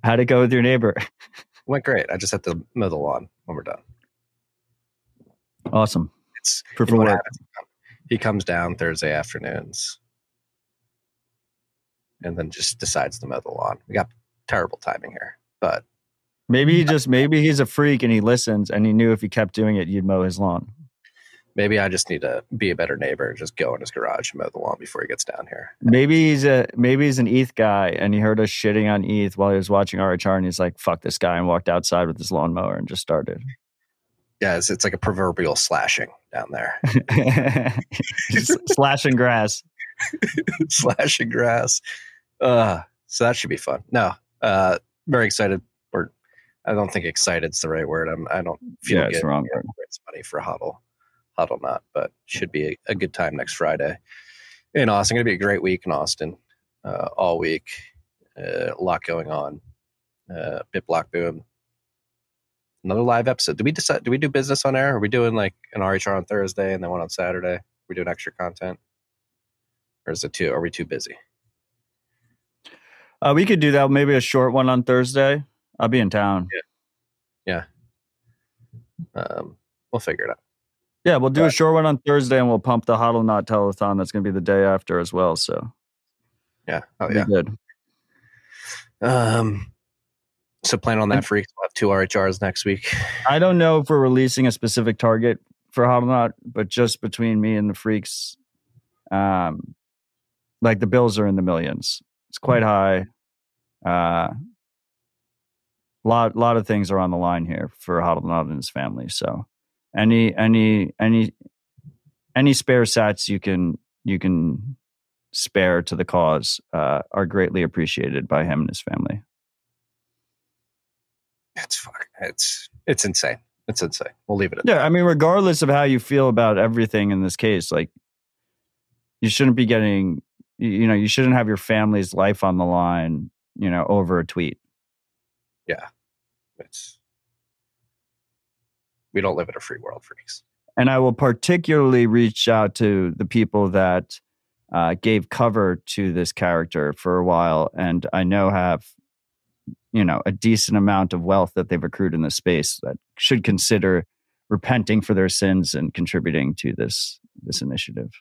How'd it go with your neighbor? Went great. I just have to mow the lawn when we're done. Awesome. It's Proof you know of work. He comes down Thursday afternoons and then just decides to mow the lawn. We got terrible timing here, but Maybe he just maybe he's a freak and he listens and he knew if he kept doing it, you'd mow his lawn. Maybe I just need to be a better neighbor and just go in his garage and mow the lawn before he gets down here. Maybe he's a maybe he's an ETH guy and he heard us shitting on ETH while he was watching RHR and he's like, "Fuck this guy," and walked outside with his lawnmower and just started. Yeah, it's, it's like a proverbial slashing down there. Slashing grass. slashing grass. Uh, so that should be fun. No, uh, very excited. Or I don't think excited's the right word. I'm, I don't feel Yeah, good. it's the wrong word. Raise money for huddle, Hodlnaut, but should be a, a good time next Friday in Austin. Going to be a great week in Austin. Uh, all week, uh, a lot going on. Uh, Bit Block Boom. Another live episode. Do we decide? Do we do business on air? Are we doing like an RHR on Thursday and then one on Saturday? Are we doing extra content, or is it too? Are we too busy? Uh, we could do that. Maybe a short one on Thursday. I'll be in town. Yeah, Um, we'll figure it out. Yeah, we'll do a short one on Thursday, and we'll pump the Hodlnaut Telethon. That's going to be the day after as well. So Yeah. Oh yeah. good. Um. So plan on that, freaks. We'll have two RHRs next week. I don't know if we're releasing a specific target for Hodlnaut, but just between me and the freaks, um, like the bills are in the millions. It's quite high. Uh, lot lot of things are on the line here for Hodlnaut and his family. So any any any any spare sats you can you can spare to the cause uh, are greatly appreciated by him and his family. It's fuck. It's it's insane. It's insane. We'll leave it at Yeah, I mean, regardless of how you feel about everything in this case, like you shouldn't be getting, you know, you shouldn't have your family's life on the line, you know, over a tweet. that. It's we don't live in a free world, freaks. And I will particularly reach out to the people that uh, gave cover to this character for a while, and I know have, you know, a decent amount of wealth that they've accrued in this space that should consider repenting for their sins and contributing to this this initiative.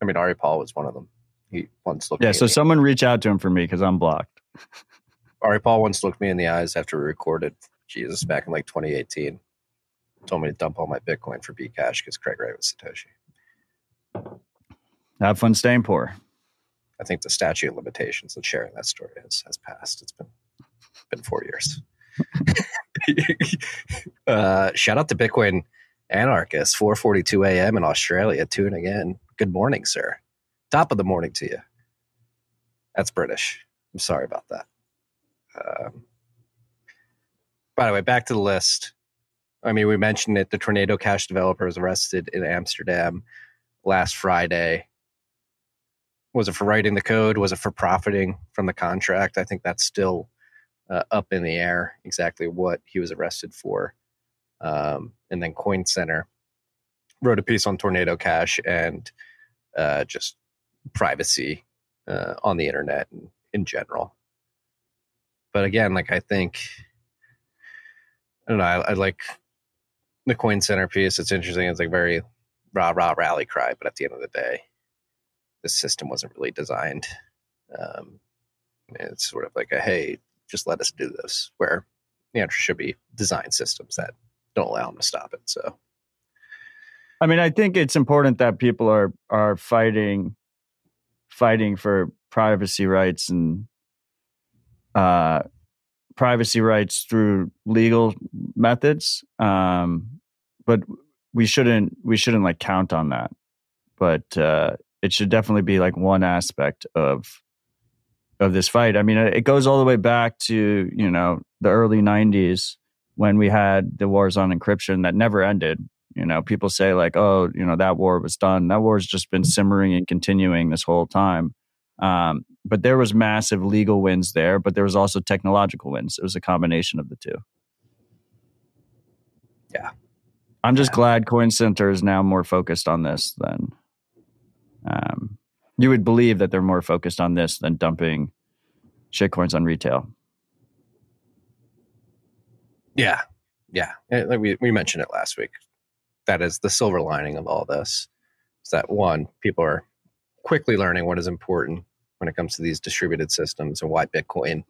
I mean, Ari Paul was one of them. He once looked. Yeah, so someone reach out to him for me because I'm blocked. Ari Paul once looked me in the eyes after we recorded Jesus back in like 2018. Told me to dump all my Bitcoin for Bcash because Craig Wright was Satoshi. Have fun staying poor. I think the statute of limitations of sharing that story has, has passed. It's been been four years. uh, shout out to Bitcoin anarchist, 4:42 a.m. in Australia, Tune in. Good morning, sir. Top of the morning to you. That's British. I'm sorry about that. Um, by the way, back to the list. I mean, we mentioned it. The Tornado Cash developer was arrested in Amsterdam last Friday. Was it for writing the code? Was it for profiting from the contract? I think that's still uh, up in the air exactly what he was arrested for. Um, and then coin center wrote a piece on tornado cash and uh, just privacy uh, on the internet in, in general. But again like i think i don't know i, I like the coin centerpiece. it's interesting it's like very rah rah rally cry but at the end of the day the system wasn't really designed. Um, it's sort of like a hey, just let us do this. Where the answer should be design systems that don't allow them to stop it. So I mean, I think it's important that people are are fighting fighting for privacy rights and uh privacy rights through legal methods. Um, but we shouldn't we shouldn't like count on that. But uh, it should definitely be like one aspect of of this fight. I mean, it goes all the way back to you know the early '90s when we had the wars on encryption that never ended. You know, people say like, "Oh, you know, that war was done." That war's just been simmering and continuing this whole time. Um, but there was massive legal wins there, but there was also technological wins. It was a combination of the two. Yeah, I'm just yeah. glad Coin Center is now more focused on this than. Um, you would believe that they're more focused on this than dumping shitcoins on retail. Yeah, yeah. Like We we mentioned it last week. That is the silver lining of all this. Is that one, people are quickly learning what is important when it comes to these distributed systems and why Bitcoin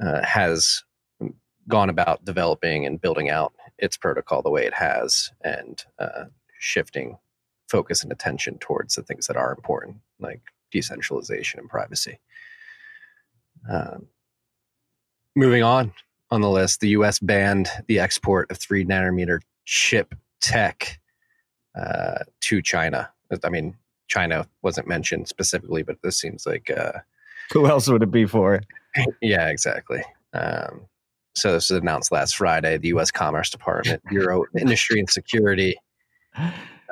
uh, has gone about developing and building out its protocol the way it has and uh, shifting focus and attention towards the things that are important, like decentralization and privacy. Um, moving on on the list, the U.S. banned the export of three nanometer chip tech uh, to China. I mean, China wasn't mentioned specifically, but this seems like uh, who else would it be for? yeah, exactly. Um, so this was announced last Friday. The U.S. Commerce Department, Bureau of Industry and Security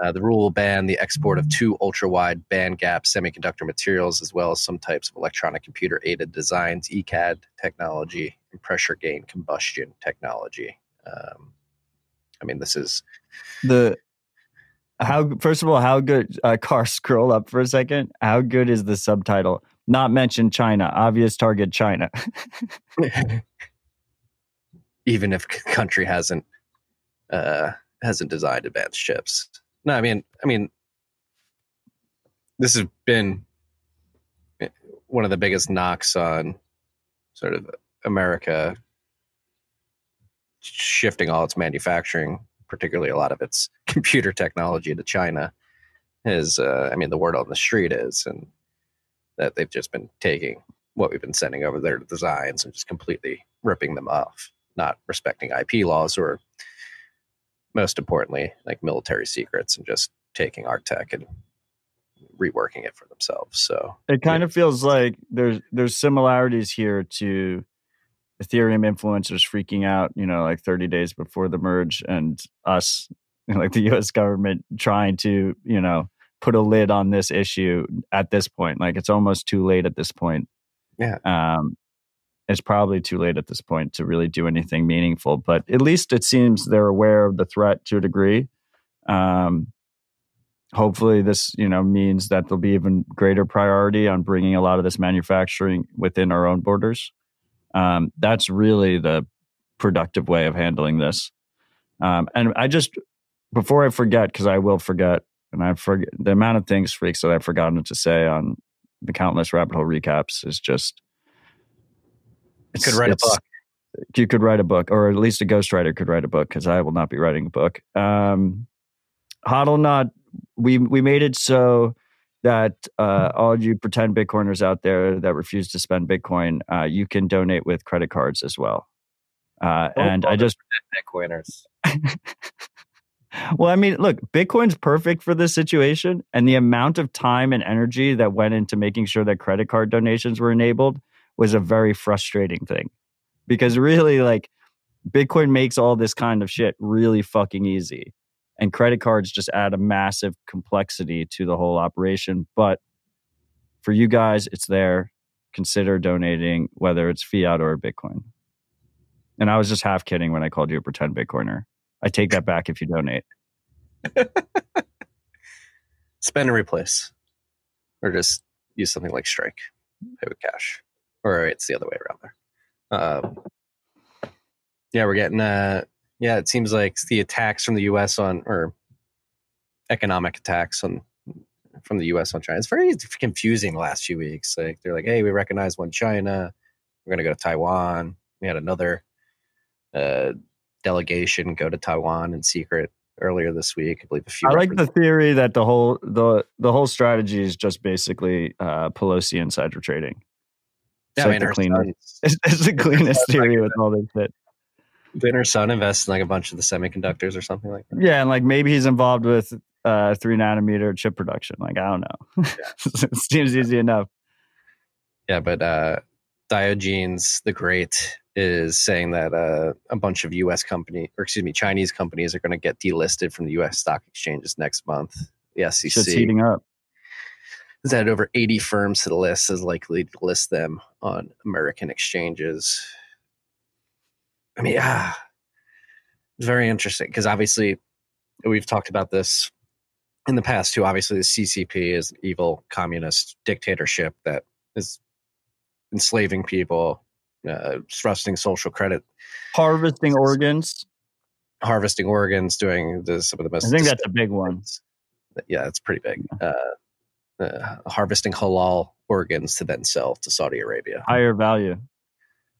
uh, the rule will ban the export of two ultra wide bandgap semiconductor materials, as well as some types of electronic computer aided designs, ECAD technology, and pressure gain combustion technology. Um, I mean, this is the how. First of all, how good? Uh, car scroll up for a second. How good is the subtitle? Not mention China. Obvious target China. Even if country hasn't uh, hasn't designed advanced chips. No, I mean, I mean, this has been one of the biggest knocks on sort of America shifting all its manufacturing, particularly a lot of its computer technology to China. Is uh, I mean, the word on the street is, and that they've just been taking what we've been sending over their designs and just completely ripping them off, not respecting IP laws or most importantly, like military secrets and just taking our tech and reworking it for themselves. So it kind yeah. of feels like there's there's similarities here to Ethereum influencers freaking out, you know, like 30 days before the merge and us like the US government trying to, you know, put a lid on this issue at this point. Like it's almost too late at this point. Yeah. Um it's probably too late at this point to really do anything meaningful. But at least it seems they're aware of the threat to a degree. Um, hopefully, this you know means that there'll be even greater priority on bringing a lot of this manufacturing within our own borders. Um, that's really the productive way of handling this. Um, and I just before I forget, because I will forget, and I forget the amount of things freaks that I've forgotten to say on the countless rabbit hole recaps is just it's, could write a book. You could write a book, or at least a ghostwriter could write a book, because I will not be writing a book. Um, not. we we made it so that uh, all you pretend Bitcoiners out there that refuse to spend Bitcoin, uh, you can donate with credit cards as well. Uh, and I just Bitcoiners. well, I mean, look, Bitcoin's perfect for this situation, and the amount of time and energy that went into making sure that credit card donations were enabled was a very frustrating thing because really like Bitcoin makes all this kind of shit really fucking easy. And credit cards just add a massive complexity to the whole operation. But for you guys, it's there. Consider donating, whether it's fiat or Bitcoin. And I was just half kidding when I called you a pretend Bitcoiner. I take that back if you donate. Spend and replace. Or just use something like Strike. Pay with cash or it's the other way around there. Uh, yeah, we're getting. Uh, yeah, it seems like the attacks from the U.S. on or economic attacks on from the U.S. on China. It's very confusing the last few weeks. Like they're like, "Hey, we recognize one China. We're going to go to Taiwan." We had another uh, delegation go to Taiwan in secret earlier this week. I believe a few. I like the theory that the whole the the whole strategy is just basically uh, Pelosi insider trading Yeah, like I mean, the cleanest. It's, it's the cleanest theory with all this shit. Didn't her son invest in like a bunch of the semiconductors or something like that? Yeah, and like maybe he's involved with uh three nanometer chip production. Like I don't know. it seems easy enough. Yeah, but uh, Diogenes the Great is saying that uh, a bunch of U.S. company, or excuse me, Chinese companies are going to get delisted from the U.S. stock exchanges next month. The Shit's SEC heating up. has added over 80 firms to the list, is likely to list them on American exchanges. I mean, ah, it's very interesting because obviously we've talked about this in the past too. Obviously, the CCP is an evil communist dictatorship that is enslaving people, uh, thrusting social credit, Harvesting organs. harvesting organs, doing the, some of the most. I think that's a big one. Yeah, it's pretty big. Uh, uh, harvesting halal organs to then sell to Saudi Arabia. Higher value.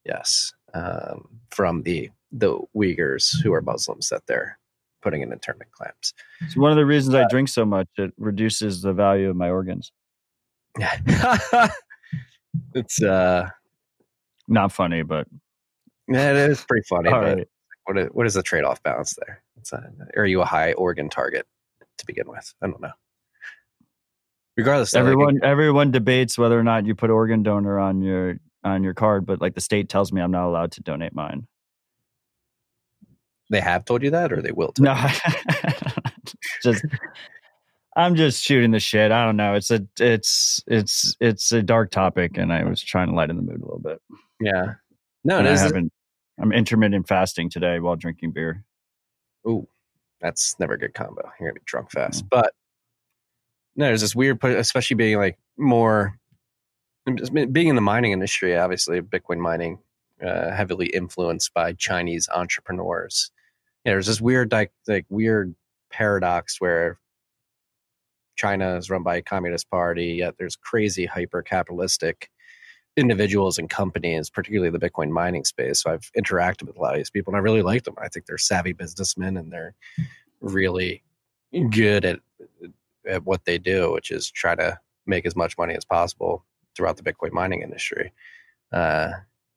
Yes, um, from the the Uyghurs who are Muslims that they're putting in internment camps. It's one of the reasons I drink so much. It reduces the value of my organs. Yeah, it's uh, Not funny, but yeah, it is pretty funny. right. what is, what is the trade off balance there? It's a, are you a high organ target to begin with? I don't know. Regardless, though, like, Everyone everyone debates whether or not you put organ donor on your on your card, but like the state tells me I'm not allowed to donate mine. they have told you that, or they will. Tell No, just I'm just shooting the shit. I don't know. It's a it's it's it's a dark topic, and I was trying to lighten the mood a little bit. Yeah. No, and I haven't. I'm intermittent fasting today while drinking beer. Ooh, that's never a good combo. You're gonna be drunk fast. Mm. But no, there's this weird, especially being like more being in the mining industry. Obviously, Bitcoin mining uh, heavily influenced by Chinese entrepreneurs. Yeah, there's this weird, like, like weird paradox where China is run by a communist party, yet there's crazy hyper capitalistic individuals and companies, particularly the Bitcoin mining space. So I've interacted with a lot of these people and I really like them. I think they're savvy businessmen and they're really good at at what they do, which is try to make as much money as possible throughout the Bitcoin mining industry. Uh,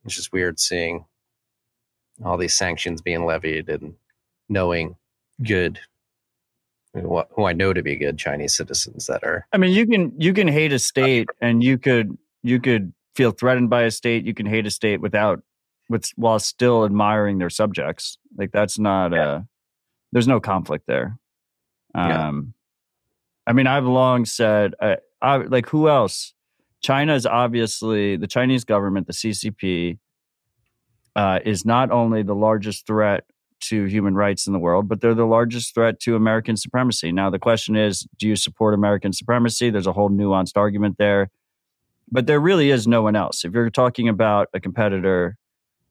it's just weird seeing all these sanctions being levied and knowing good who I know to be good Chinese citizens that are I mean, you can you can hate a state, and you could you could feel threatened by a state. You can hate a state without with while still admiring their subjects. Like that's not Yeah. uh There's no conflict there. Yeah. Um, I mean, I've long said, I, I like who else? China is obviously the Chinese government, the CCP, uh, is not only the largest threat to human rights in the world, but they're the largest threat to American supremacy. Now, the question is do you support American supremacy? There's a whole nuanced argument there. But there really is no one else. If you're talking about a competitor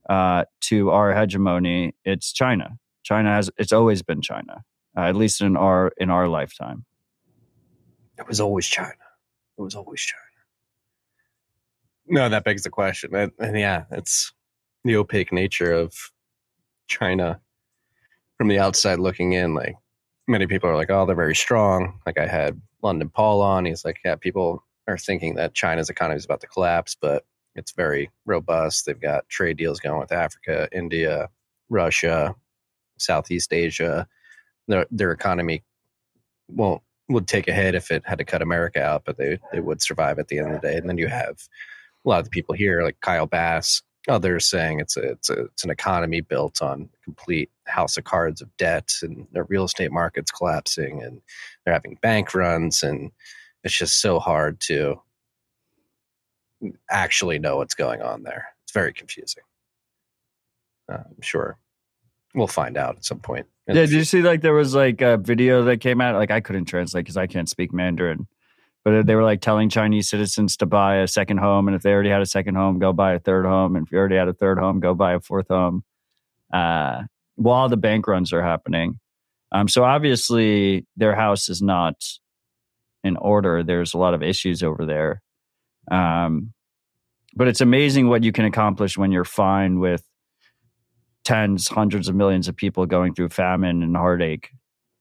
uh, to our hegemony, it's China. China has it's always been China, uh, at least in our in our lifetime. it was always China. It was always China. No, that begs the question. And, and yeah, it's the opaque nature of China from the outside looking in. Like many people are like, oh, they're very strong. Like I had London Paul on. He's like, yeah, people are thinking that China's economy is about to collapse, but it's very robust. They've got trade deals going with Africa, India, Russia, Southeast Asia. Their their economy won't would take a hit if it had to cut America out, but they they would survive at the end of the day. And then you have a lot of the people here, like Kyle Bass, others saying it's a it's a it's an economy built on complete house of cards of debt, and the real estate market's collapsing, and they're having bank runs, and it's just so hard to actually know what's going on there. It's very confusing. Uh, I'm sure we'll find out at some point. Yeah, did you see like there was like a video that came out? Like I couldn't translate because I can't speak Mandarin, but they were like telling Chinese citizens to buy a second home, and if they already had a second home, go buy a third home, and if you already had a third home, go buy a fourth home. Uh, while the bank runs are happening, um, so obviously their house is not in order. There's a lot of issues over there, um, but it's amazing what you can accomplish when you're fine with tens, hundreds of millions of people going through famine and heartache.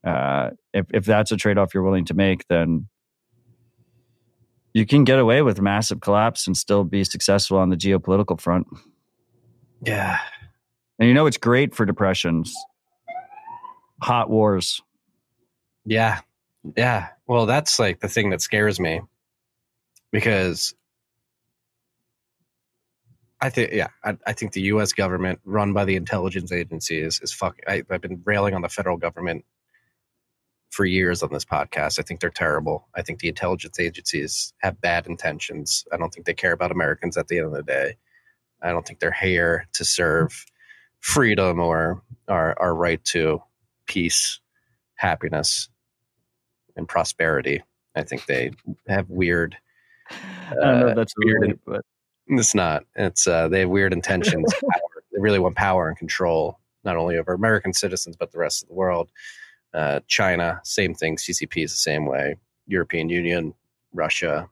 Uh, if if that's a trade off you're willing to make, then you can get away with massive collapse and still be successful on the geopolitical front. Yeah. And you know it's great for depressions. Hot wars. Yeah. Yeah. Well, that's like the thing that scares me because I think, yeah, I, I think the U.S. government, run by the intelligence agencies, is fucking. I, I've been railing on the federal government for years on this podcast. I think they're terrible. I think the intelligence agencies have bad intentions. I don't think they care about Americans at the end of the day. I don't think they're here to serve freedom or our, our right to peace, happiness, and prosperity. I think they have weird. I don't know uh, that's weird but it's not. It's uh, they have weird intentions. They really want power and control, not only over American citizens but the rest of the world. Uh, China, same thing. CCP is the same way. European Union, Russia,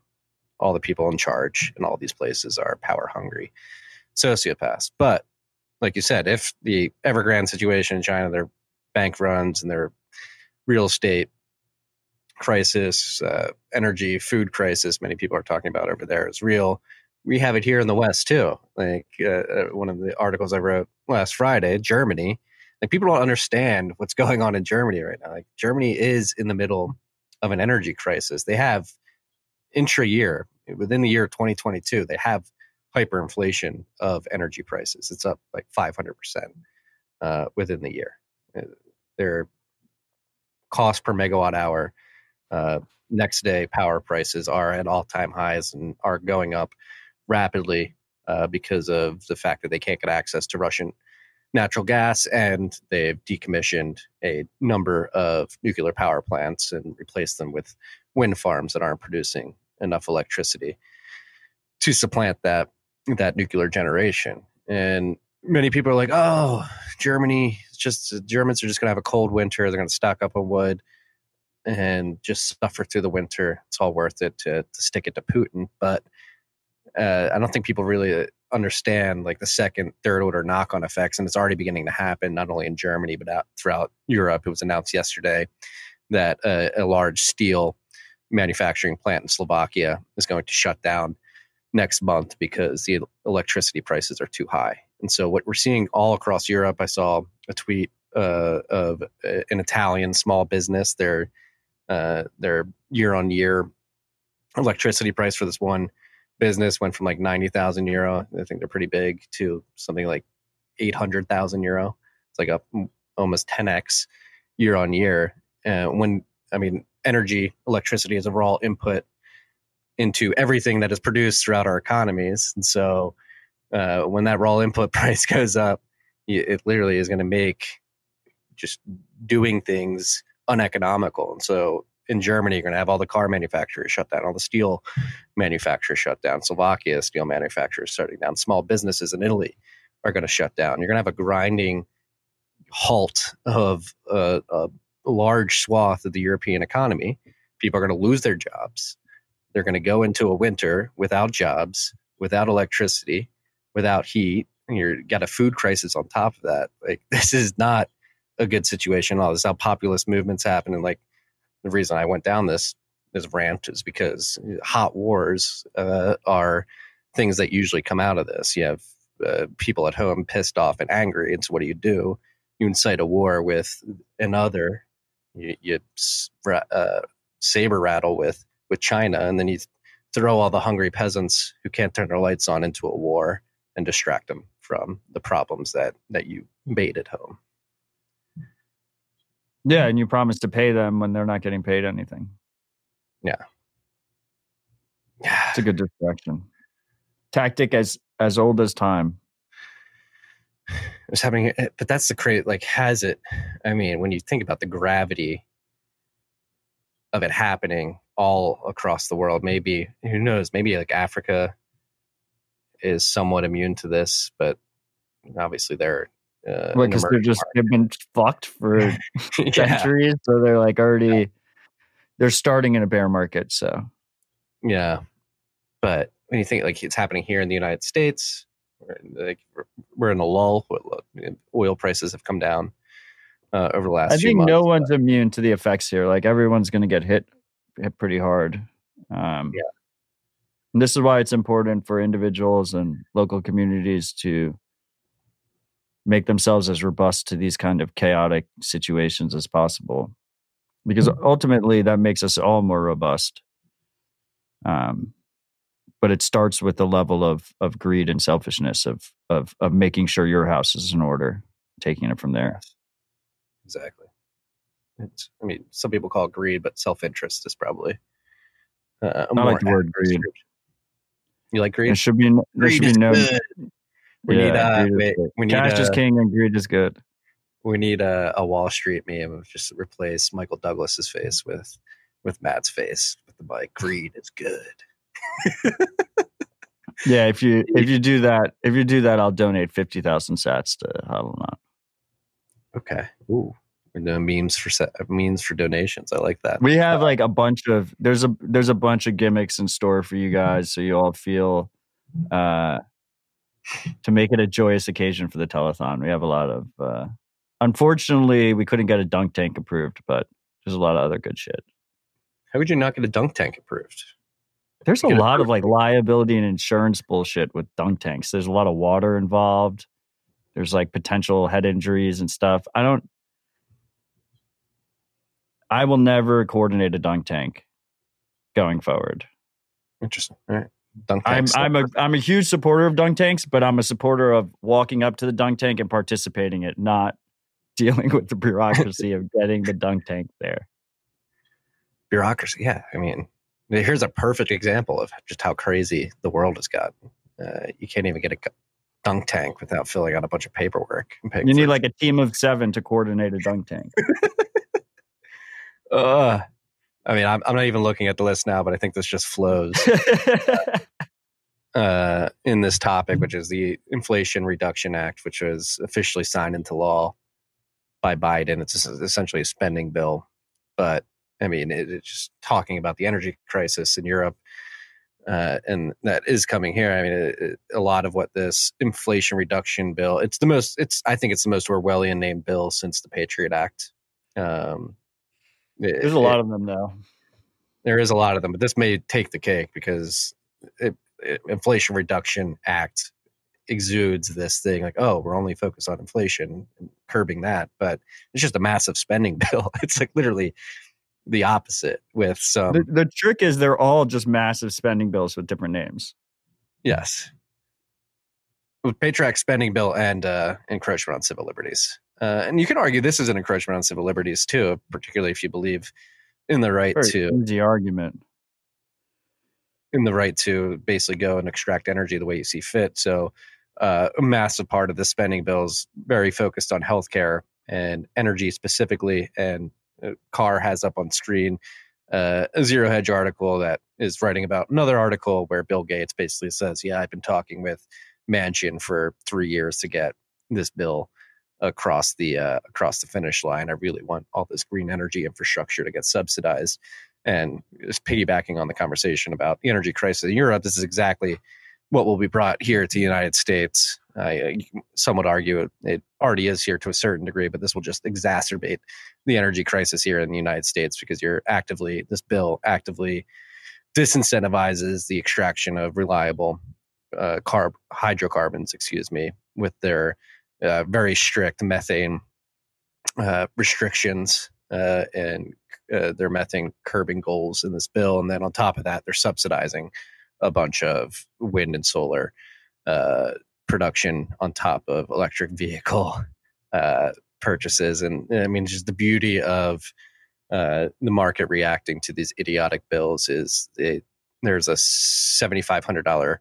all the people in charge in all these places are power hungry sociopaths. But like you said, if the Evergrande situation in China, their bank runs and their real estate crisis, uh, energy, food crisis, many people are talking about over there is real. We have it here in the West too. Like uh, uh, one of the articles I wrote last Friday, Germany. Like people don't understand what's going on in Germany right now. Like Germany is in the middle of an energy crisis. They have intra year within the year 2022. They have hyperinflation of energy prices. It's up like 500 percent uh, within the year. Uh, Their cost per megawatt hour uh, next day power prices are at all time highs and are going up rapidly uh, because of the fact that they can't get access to Russian natural gas and they've decommissioned a number of nuclear power plants and replaced them with wind farms that aren't producing enough electricity to supplant that that nuclear generation. And many people are like, "Oh, Germany, it's just Germans are just going to have a cold winter. They're going to stock up on wood and just suffer through the winter. It's all worth it to to stick it to Putin." But uh, I don't think people really understand like the second, third order knock on effects, and it's already beginning to happen not only in Germany but out throughout Europe. It was announced yesterday that uh, a large steel manufacturing plant in Slovakia is going to shut down next month because the electricity prices are too high. And so, what we're seeing all across Europe, I saw a tweet uh, of uh, an Italian small business. Their uh, their year on year electricity price for this one business went from like ninety thousand euro. I think they're pretty big to something like eight hundred thousand euro. It's like m- almost ten x year on year. Uh, when I mean, energy, electricity is a raw input into everything that is produced throughout our economies. And so uh, when that raw input price goes up, it literally is going to make just doing things uneconomical. And so in Germany, you're going to have all the car manufacturers shut down, all the steel manufacturers shut down, Slovakia, steel manufacturers shutting down, small businesses in Italy are going to shut down. You're going to have a grinding halt of a large swath of the European economy. People are going to lose their jobs. They're going to go into a winter without jobs, without electricity, without heat. And you're got a food crisis on top of that. Like this is not a good situation at all. This is how populist movements happen. And like the reason I went down this this rant is because hot wars uh, are things that usually come out of this. You have uh, people at home pissed off and angry. And so what do you do? You incite a war with another. You, you uh, saber rattle with with China, and then you throw all the hungry peasants who can't turn their lights on into a war and distract them from the problems that that you made at home. Yeah, and you promise to pay them when they're not getting paid anything. Yeah. It's a good distraction. Tactic as as old as time. It's happening, eh, but that's the crazy. Like, has it? I mean, when you think about the gravity of it happening all across the world, maybe who knows? Maybe like Africa is somewhat immune to this, but obviously they're uh, an Because they're just they've been fucked for yeah. centuries, so they're like already they're starting in a bear market. So Yeah, but when you think like it's happening here in the United States, we're, like we're- we're in a lull. Oil prices have come down uh, over the last. I think months, no but- one's immune to the effects here. Like everyone's going to get hit hit pretty hard. Um, Yeah. And this is why it's important for individuals and local communities to make themselves as robust to these kind of chaotic situations as possible because ultimately that makes us all more robust um, but it starts with the level of of greed and selfishness of of of making sure your house is in order taking it from there Exactly. It's, I mean, some people call it greed, but self-interest is probably. Uh, a I more like the word greed. You like greed? there should be there Greed should be no good. We need Yeah, uh, greed is wait, we need cash is uh, king and greed is good we need a, a Wall Street meme of just replace Michael Douglas's face with with Matt's face with the mic. Greed is good. yeah if you if you do that if you do that i'll donate 50000 sats to Hodlnaut Okay. Ooh, we're doing memes for memes for donations. I like that. We have like a bunch of there's a there's a bunch of gimmicks in store for you guys, so you all feel uh to make it a joyous occasion for the telethon. We have a lot of uh unfortunately we couldn't get a dunk tank approved, but there's a lot of other good shit. How would you not get a dunk tank approved? There's a lot of like liability and insurance bullshit with dunk tanks. There's a lot of water involved. There's like potential head injuries and stuff. I don't I will never coordinate a dunk tank going forward. Interesting. All right. Dunk I'm. I'm a I'm a huge supporter of dunk tanks, but I'm a supporter of walking up to the dunk tank and participating in it, not dealing with the bureaucracy of getting the dunk tank there. bureaucracy. Yeah, I mean, here's a perfect example of just how crazy the world has gotten. Uh, you can't even get a dunk tank without filling out a bunch of paperwork. You need like a team of seven to coordinate a dunk tank. Uh, I mean, I'm, I'm not even looking at the list now, but I think this just flows uh, in this topic, which is the Inflation Reduction Act, which was officially signed into law by Biden. It's essentially a spending bill, but I mean, it, it's just talking about the energy crisis in Europe, uh, and that is coming here. I mean, it, it- a lot of what this Inflation Reduction Bill. It's the most. It's I think it's the most Orwellian named bill since the Patriot Act. Um, it- There's a it- lot of them though. there is a lot of them, but this may take the cake because it, it, Inflation Reduction Act exudes this thing like, oh, we're only focused on inflation and curbing that, but it's just a massive spending bill. It's like literally the opposite with some The, the trick is they're all just massive spending bills with different names. yes, with Patriot spending bill and uh, encroachment on civil liberties. Uh, and you can argue this is an encroachment on civil liberties too, particularly if you believe in the right Very to the argument. in the right to basically go and extract energy the way you see fit. So, uh, a massive part of the spending bill is very focused on healthcare and energy specifically. And uh, Carr has up on screen uh, a Zero Hedge article that is writing about another article where Bill Gates basically says, "Yeah, I've been talking with Manchin for three years to get this bill." Across the uh, across the finish line i really want all this green energy infrastructure to get subsidized and just piggybacking on the conversation about the energy crisis in Europe, this is exactly what will be brought here to the United States. Uh, some would argue it, it already is here to a certain degree, but this will just exacerbate the energy crisis here in the United States because you're actively, this bill actively disincentivizes the extraction of reliable uh, carb hydrocarbons, excuse me, with their uh, very strict methane uh, restrictions uh, and uh, their methane curbing goals in this bill. And then on top of that, they're subsidizing a bunch of wind and solar uh, production on top of electric vehicle uh, purchases. And I mean, just the beauty of the market reacting to these idiotic bills is it, there's a $7,500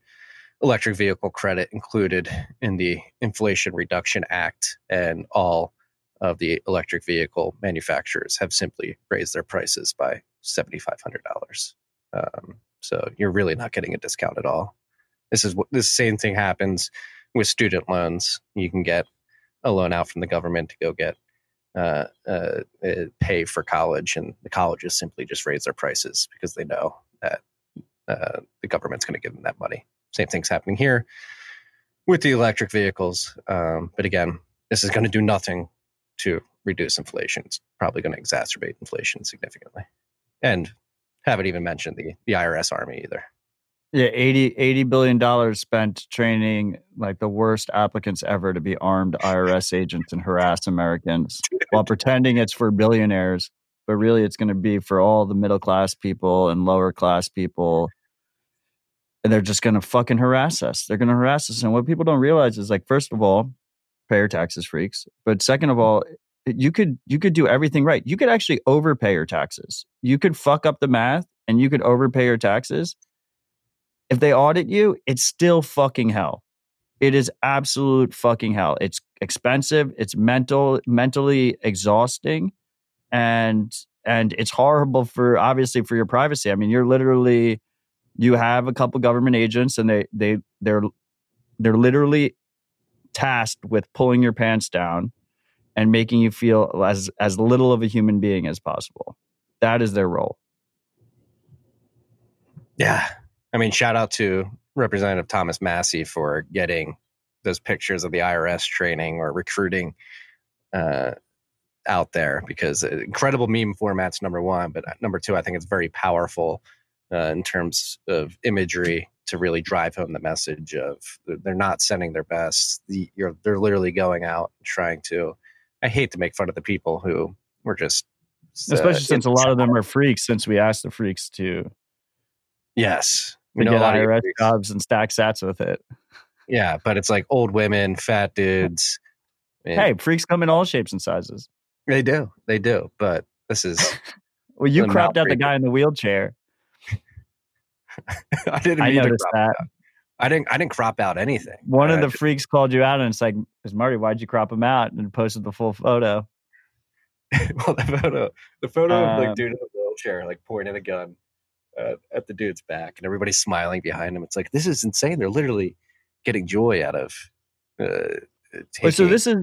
electric vehicle credit included in the Inflation Reduction Act, and all of the electric vehicle manufacturers have simply raised their prices by $7,500. Um, so you're really not getting a discount at all. This is what this same thing happens with student loans. You can get a loan out from the government to go get uh, uh, uh, pay for college, and the colleges simply just raise their prices because they know that uh, the government's going to give them that money. Same thing's happening here with the electric vehicles. Um, but again, this is going to do nothing to reduce inflation. It's probably going to exacerbate inflation significantly. And haven't even mentioned the, the IRS army either. Yeah, 80, 80 billion dollars spent training like the worst applicants ever to be armed IRS agents and harass Americans while pretending it's for billionaires, but really it's going to be for all the middle class people and lower class people. And they're just going to fucking harass us. They're going to harass us. And what people don't realize is like, first of all, pay your taxes, freaks. But second of mm. all, you could you could do everything right. You could actually overpay your taxes. You could fuck up the math and you could overpay your taxes if they audit you, it's still fucking hell. It is absolute fucking hell. It's expensive, it's mental mentally exhausting and and it's horrible for obviously for your privacy. I mean, you're literally you have a couple government agents and they they they're they're literally tasked with pulling your pants down and making you feel as as little of a human being as possible. That is their role. Yeah, I mean, shout out to Representative Thomas Massie for getting those pictures of the IRS training or recruiting uh, out there because incredible meme formats, number one. But uh, number two, I think it's very powerful uh, in terms of imagery to really drive home the message of they're not sending their best. The, they're literally going out and trying to. I hate to make fun of the people who were just. Uh, Especially since a lot of them are freaks, since we asked the freaks to. Yes, we know get IRS jobs and stack sats with it. Yeah, but it's like old women, fat dudes. hey, freaks come in all shapes and sizes. They do, they do. But this is well, you cropped out the guy in the wheelchair. I didn't. I noticed that. I didn't. I didn't crop out anything. One uh, of the freaks called you out, and it's like, "Is Marty? Why'd you crop him out?" And posted the full photo. well, the photo, the photo uh, of like um, dude in the wheelchair, like pointing a gun uh, at the dude's back, and everybody's smiling behind him. It's like this is insane. They're literally getting joy out of. Uh, so this is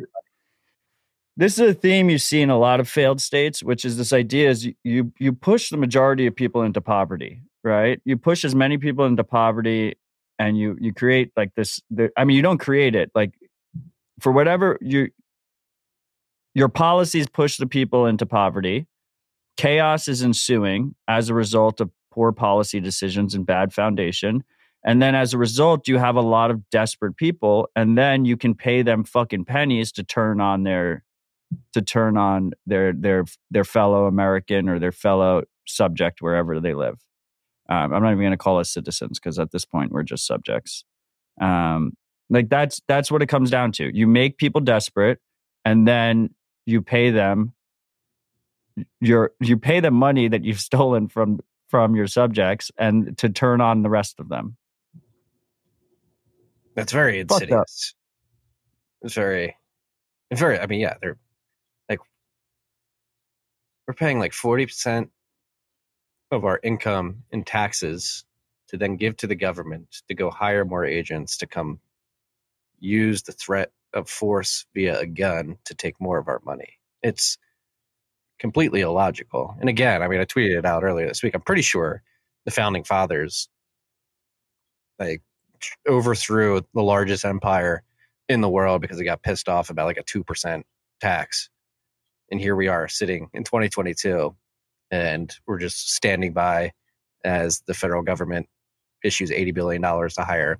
this is a theme you see in a lot of failed states, which is this idea is you you push the majority of people into poverty, right? You push as many people into poverty, and you you create like this. The, I mean, you don't create it like for whatever you your policies push the people into poverty. Chaos is ensuing as a result of poor policy decisions and bad foundation. And then as a result, you have a lot of desperate people, and then you can pay them fucking pennies to turn on their to turn on their their their fellow American or their fellow subject wherever they live. Um, I'm not even going to call us citizens because at this point we're just subjects. Um, like that's that's what it comes down to. You make people desperate, and then you pay them. Your you pay them money that you've stolen from from your subjects and to turn on the rest of them. That's very insidious. It's very, it's very. I mean, yeah, they're like we're paying like forty percent of our income in taxes to then give to the government to go hire more agents to come use the threat of force via a gun to take more of our money. It's completely illogical. And again, I mean, I tweeted it out earlier this week. I'm pretty sure the founding fathers like overthrew the largest empire in the world because they got pissed off about like a 2% tax. And here we are sitting in 2022 and we're just standing by as the federal government issues 80 billion dollars to hire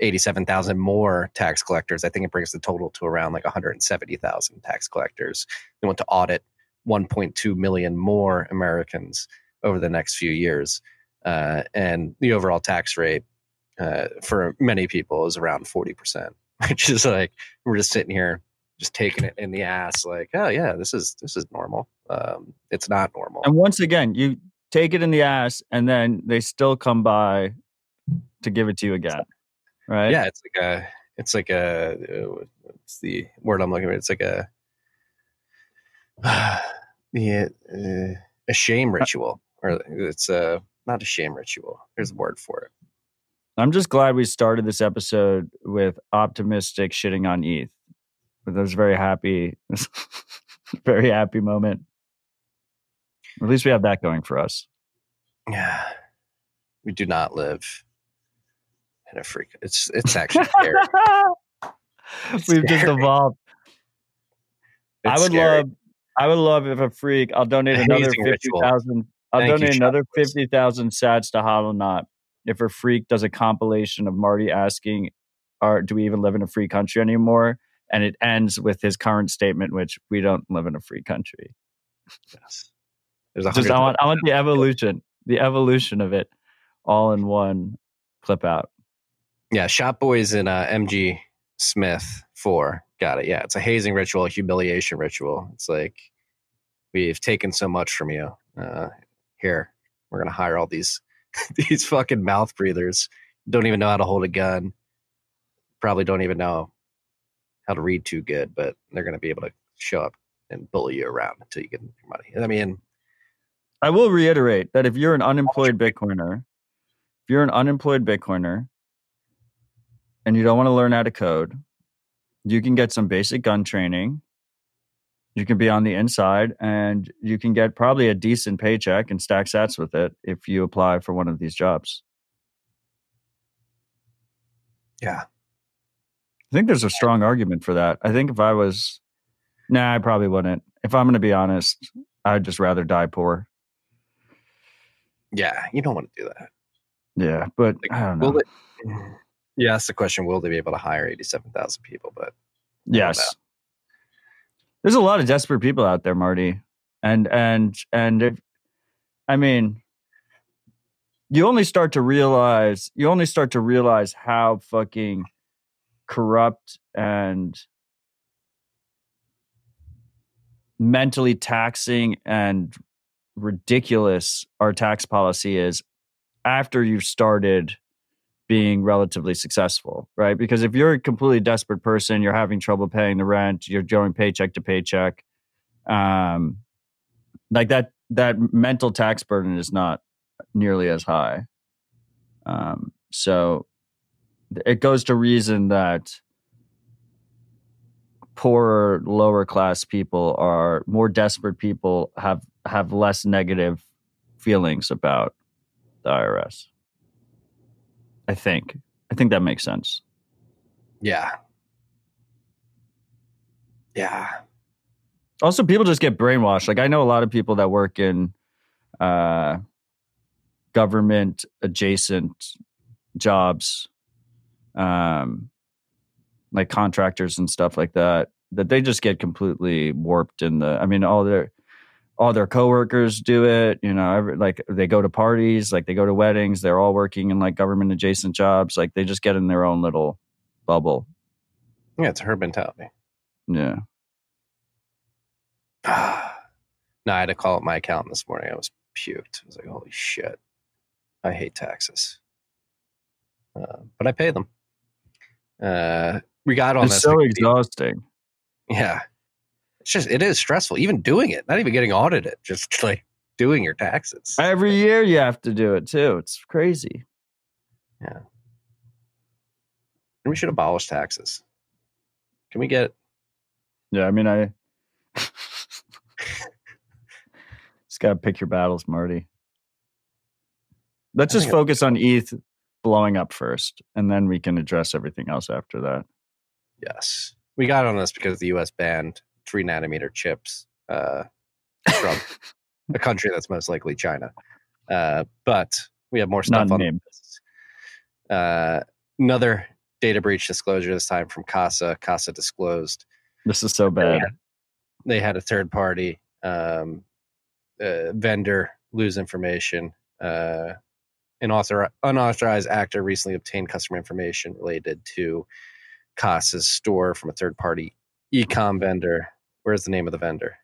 87,000 more tax collectors. I think it brings the total to around like 170,000 tax collectors. They want to audit 1.2 million more Americans over the next few years. Uh, and the overall tax rate uh, for many people is around 40%, which is like, we're just sitting here just taking it in the ass like oh yeah this is this is normal um, it's not normal and once again you take it in the ass and then they still come by to give it to you again right yeah it's like a it's like a what's the word i'm looking for it's like a yeah, uh, a shame uh ritual, or it's a not a shame ritual. There's a word for it. I'm just glad we started this episode with optimistic shitting on ETH. That was very happy, very happy moment. At least we have that going for us. Yeah, we do not live in a freak. It's it's actually scary. We've scary. just evolved. It's I would scary. love I would love if a freak. I'll donate another fifty thousand. I'll Thank donate you, another fifty thousand sats to Hodlnaut if a freak does a compilation of Marty asking, "Are do we even live in a free country anymore?" And it ends with his current statement, which we don't live in a free country. Yes. There's Just I want I want the evolution, the evolution of it, all in one clip out. Yeah, Shop Boys in uh, MG Smith four. Got it. Yeah, it's a hazing ritual, a humiliation ritual. It's like we've taken so much from you. Uh, here, we're gonna hire all these these fucking mouth breathers. Don't even know how to hold a gun. Probably don't even know how to read too good, but they're gonna be able to show up and bully you around until you get your money. I mean, I will reiterate that if you're an unemployed Bitcoiner, if you're an unemployed Bitcoiner and you don't want to learn how to code, you can get some basic gun training. You can be on the inside and you can get probably a decent paycheck and stack sats with it if you apply for one of these jobs. yeah, I think there's a strong argument for that. I think if I was, nah, I probably wouldn't. If I'm going to be honest, I'd just rather die poor. yeah, you don't want to do that. Yeah, but Like, I don't know. They, you asked the question: Will they be able to hire eighty-seven thousand people? But Yes. There's a lot of desperate people out there, Marty. And and and if I mean you only start to realize you only start to realize how fucking corrupt and mentally taxing and ridiculous our tax policy is after you've started being relatively successful, right? Because if you're a completely desperate person, you're having trouble paying the rent, you're going paycheck to paycheck, um, like that that mental tax burden is not nearly as high. Um, so it goes to reason that poorer, lower class people are more desperate people have have less negative feelings about the IRS. I think. I think that makes sense. yeah, yeah, Also, people just get brainwashed. Like I know a lot of people that work in uh, government adjacent jobs, um, like contractors and stuff like that. That they just get completely warped in the. I mean, all their all their coworkers do it. You know, every, like they go to parties, like they go to weddings. They're all working in like government adjacent jobs. Like they just get in their own little bubble. yeah. It's her mentality. Yeah. no, I had to call up my accountant this morning. I was puked. I was like, holy shit. I hate taxes. Uh, but I pay them. Uh, we got on It's this. so like, exhausting. Yeah. It's just, it is stressful. Even doing it, not even getting audited, just like doing your taxes. Every year you have to do it too. It's crazy. Yeah. And we should abolish taxes. Can we get, Yeah, I mean, I just got to pick your battles, Marty. Let's just focus on ETH blowing up first, and then we can address everything else after that. yes. We got on this because the US banned three nanometer chips uh, from a country that's most likely China. Uh, but we have more stuff Not on. Uh, another data breach disclosure, this time from CASA. CASA disclosed This is so they bad. had, they had a third party um, uh, vendor lose information. Uh, an author, unauthorized actor recently obtained customer information related to CASA's store from a third party ecom vendor. Where's the name of the vendor?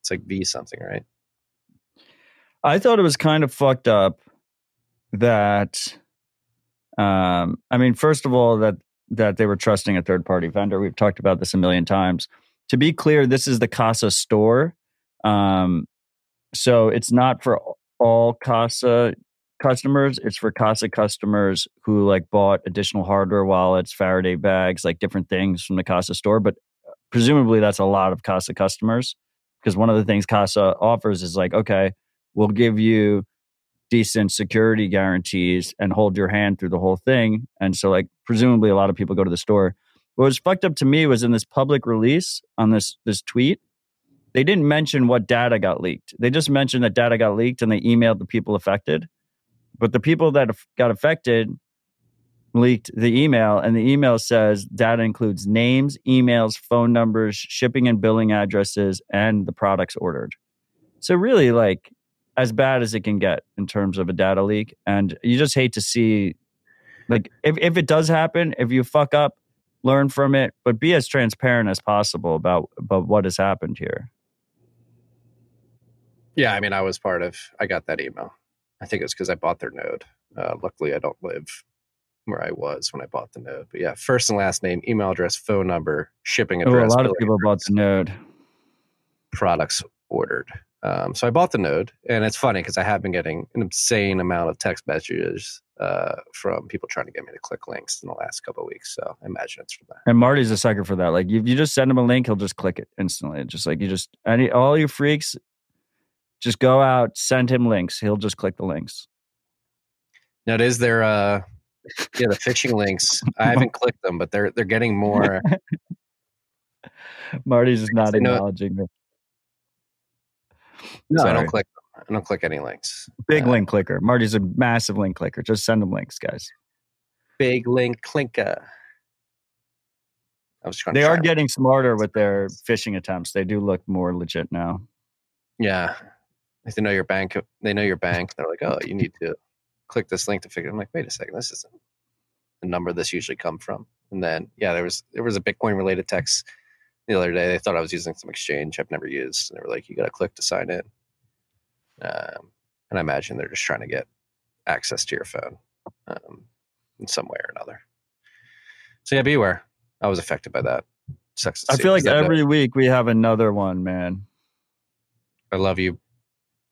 It's like V something, right? I thought it was kind of fucked up that um I mean first of all that that they were trusting a third party vendor. We've talked about this a million times. To be clear, this is the Casa store. Um so it's not for all Casa customers, it's for Casa customers who like bought additional hardware wallets, Faraday bags, like different things from the Casa store, but uh, presumably that's a lot of Casa customers because one of the things Casa offers is like okay, we'll give you decent security guarantees and hold your hand through the whole thing. And so, like, presumably, a lot of people go to the store. What was fucked up to me was in this public release on this this tweet, they didn't mention what data got leaked. They just mentioned that data got leaked and they emailed the people affected. But the people that got affected leaked the email, and the email says data includes names, emails, phone numbers, shipping and billing addresses, and the products ordered. So, really, like as bad as it can get in terms of a data leak. And you just hate to see, like, if, if it does happen, if you fuck up, learn from it, but be as transparent as possible about, about what has happened here. Yeah, I mean, I was part of. I got that email. I think it's because I bought their node. Uh, luckily, I don't live where I was when I bought the node. But yeah, first and last name, email address, phone number, shipping address. Oh, a lot of people bought the node. Products ordered. Um, so I bought the node, and it's funny because I have been getting an insane amount of text messages uh, from people trying to get me to click links in the last couple of weeks. So I imagine it's from that. And Marty's a sucker for that. Like if you just send him a link, he'll just click it instantly. Just like you just any all you freaks, just go out, send him links. He'll just click the links. Now, it is there. Uh, yeah, the phishing links. I haven't clicked them, but they're they're getting more. Marty's just not acknowledging me. No, Sorry. I don't click. Them. I don't click any links. Big uh, link clicker. Marty's a massive link clicker. Just send him links, guys. Big link clinker. I was trying. They are getting smarter with their phishing attempts. They do look more legit now. Yeah, they know your bank. They know your bank. They're like, oh, you need to click this link to figure. I'm like, wait a second, this isn't the number this usually come from. And then yeah, there was there was a Bitcoin related text the other day. They thought I was using some exchange I've never used. And they were like, you got to click to sign in. Um, and I imagine they're just trying to get access to your phone um, in some way or another. So yeah, beware. I was affected by that. Sucks I feel like every week we have another one, man. I love you,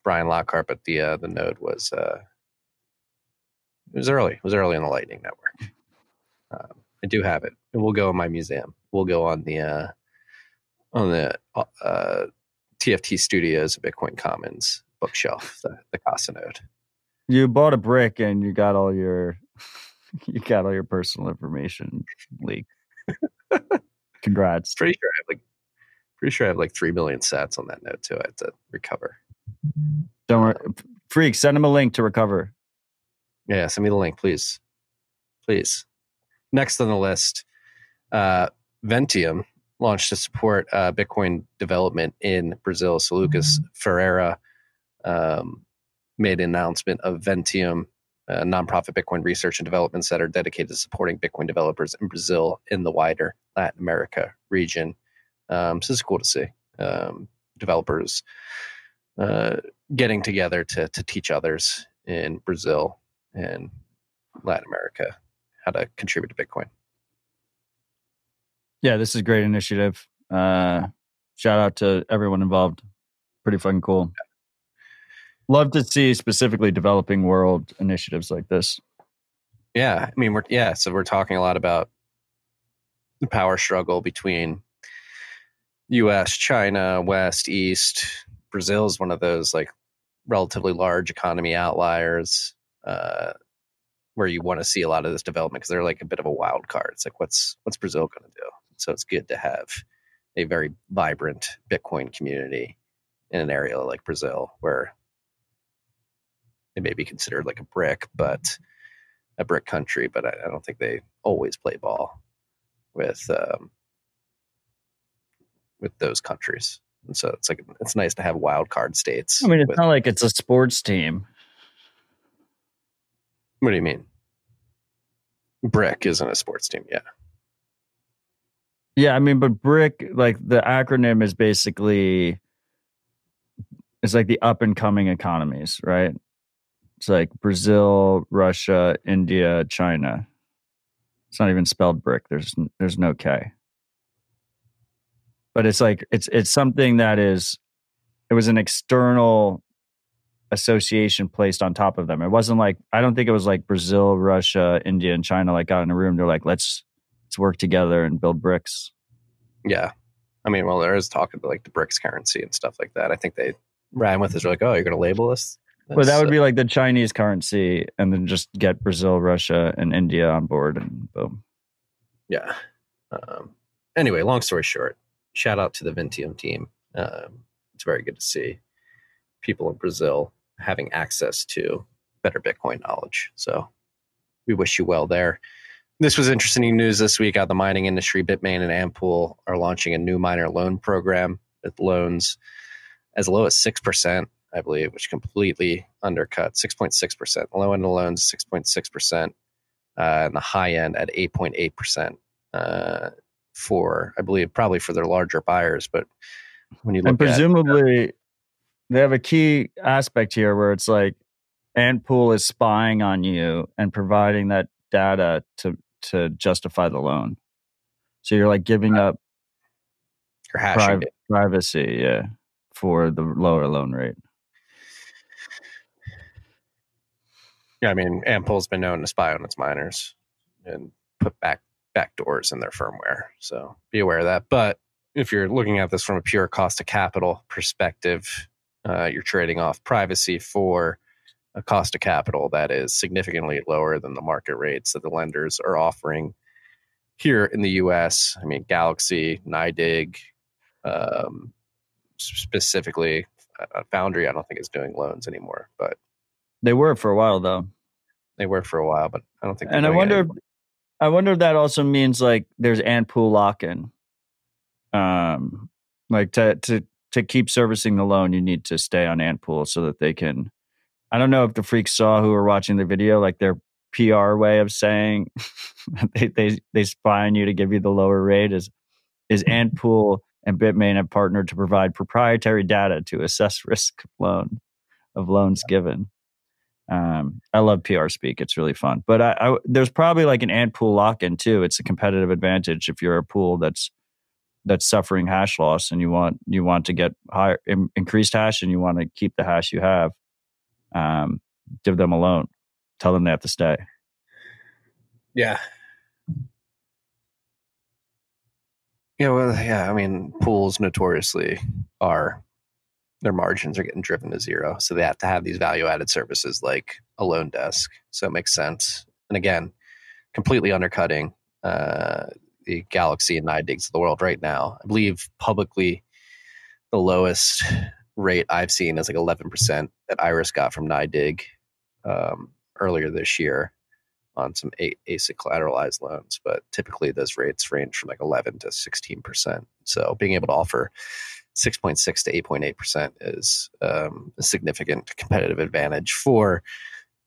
Brian Lockhart, but the uh, the node was uh, it was early. It was early in the Lightning Network. Um, I do have it. It will go in my museum. We'll go on the uh, on the uh, TFT Studios Bitcoin Commons bookshelf, the, the Casa node. You bought a brick and you got all your you got all your personal information leaked. Congrats. Pretty sure I have like pretty sure I have like three million sats on that node too. I have to recover. Don't worry. Freak, send him a link to recover. Yeah, send me the link, please. Please. Next on the list, uh, Vinteum launched to support uh, Bitcoin development in Brazil. So Lucas mm-hmm. Ferreira um, made an announcement of Vinteum, a nonprofit Bitcoin research and development center dedicated to supporting Bitcoin developers in Brazil in the wider Latin America region. Um, so it's cool to see um, developers uh, getting together to to teach others in Brazil in Latin America how to contribute to Bitcoin. Yeah, this is a great initiative. Uh, shout out to everyone involved. Pretty fucking cool. Love to see specifically developing world initiatives like this. Yeah, I mean, we're yeah, so we're talking a lot about the power struggle between U.S., China, West, East. Brazil is one of those like relatively large economy outliers uh, where you want to see a lot of this development because they're like a bit of a wild card. It's like what's what's Brazil going to do? So it's good to have a very vibrant Bitcoin community in an area like Brazil where it may be considered like a brick, but a brick country. But I, I don't think they always play ball with um, with those countries. And so it's like it's nice to have wild card states. I mean, it's with, not like it's a sports team. What do you mean? Brick isn't a sports team, yeah. Yeah, I mean, but Brick, like the acronym is basically it's like the up and coming economies, right? It's like Brazil, Russia, India, China. It's not even spelled brick. There's there's no K. But it's like it's it's something that is it was an external association placed on top of them. It wasn't like I don't think it was like Brazil, Russia, India, and China like got in a room. They're like, let's let's work together and build bricks. Yeah, I mean, well, there is talk about like the BRICS currency and stuff like that. I think they ran with. They're like, oh, you're going to label this. Well, that would be like the Chinese currency, and then just get Brazil, Russia, and India on board, and boom. Yeah. Um, anyway, long story short, shout out to the Vinteum team. Um, it's very good to see people in Brazil having access to better Bitcoin knowledge. So we wish you well there. This was interesting news this week out of the mining industry. Bitmain and Antpool are launching a new miner loan program with loans as low as 6%, I believe, which completely undercut 6.6%. The low end loans, 6.6%, uh, and the high end at 8.8% uh, for, I believe, probably for their larger buyers. But when you look and presumably, at, uh, they have a key aspect here where it's like Antpool is spying on you and providing that data to to justify the loan. So you're like giving up your hashing pri- privacy, yeah, for the lower loan rate. Yeah, I mean, Antpool's been known to spy on its miners and put back back doors in their firmware. So be aware of that. But if you're looking at this from a pure cost of capital perspective, uh, you're trading off privacy for a cost of capital that is significantly lower than the market rates that the lenders are offering here in the US. I mean, Galaxy, NYDIG, um, specifically, uh, Foundry, I don't think is doing loans anymore, but they were for a while though. They were for a while, but I don't think. And I wonder, I wonder if that also means like there's Antpool lock in. Um, like to to to keep servicing the loan, you need to stay on Antpool so that they can I don't know if the freaks saw who were watching the video, like their PR way of saying they, they they spy on you to give you the lower rate is is Antpool and Bitmain have partnered to provide proprietary data to assess risk loan of loans given. Um, I love PR speak; it's really fun. But I, I, there's probably like an Antpool lock-in too. It's a competitive advantage if you're a pool that's that's suffering hash loss and you want you want to get higher in, increased hash and you want to keep the hash you have um, give them a loan. Tell them they have to stay. Yeah. Yeah, well, yeah. I mean, pools notoriously are their margins are getting driven to zero, so they have to have these value-added services like a loan desk. So it makes sense. And again, completely undercutting uh, the Galaxy and NYDIGs of the world right now. I believe publicly the lowest rate I've seen is like 11% that Iris got from NYDIG um, earlier this year on some ASIC collateralized loans. But typically those rates range from like 11 to 16%. So being able to offer 6.6 to 8.8% is um, a significant competitive advantage for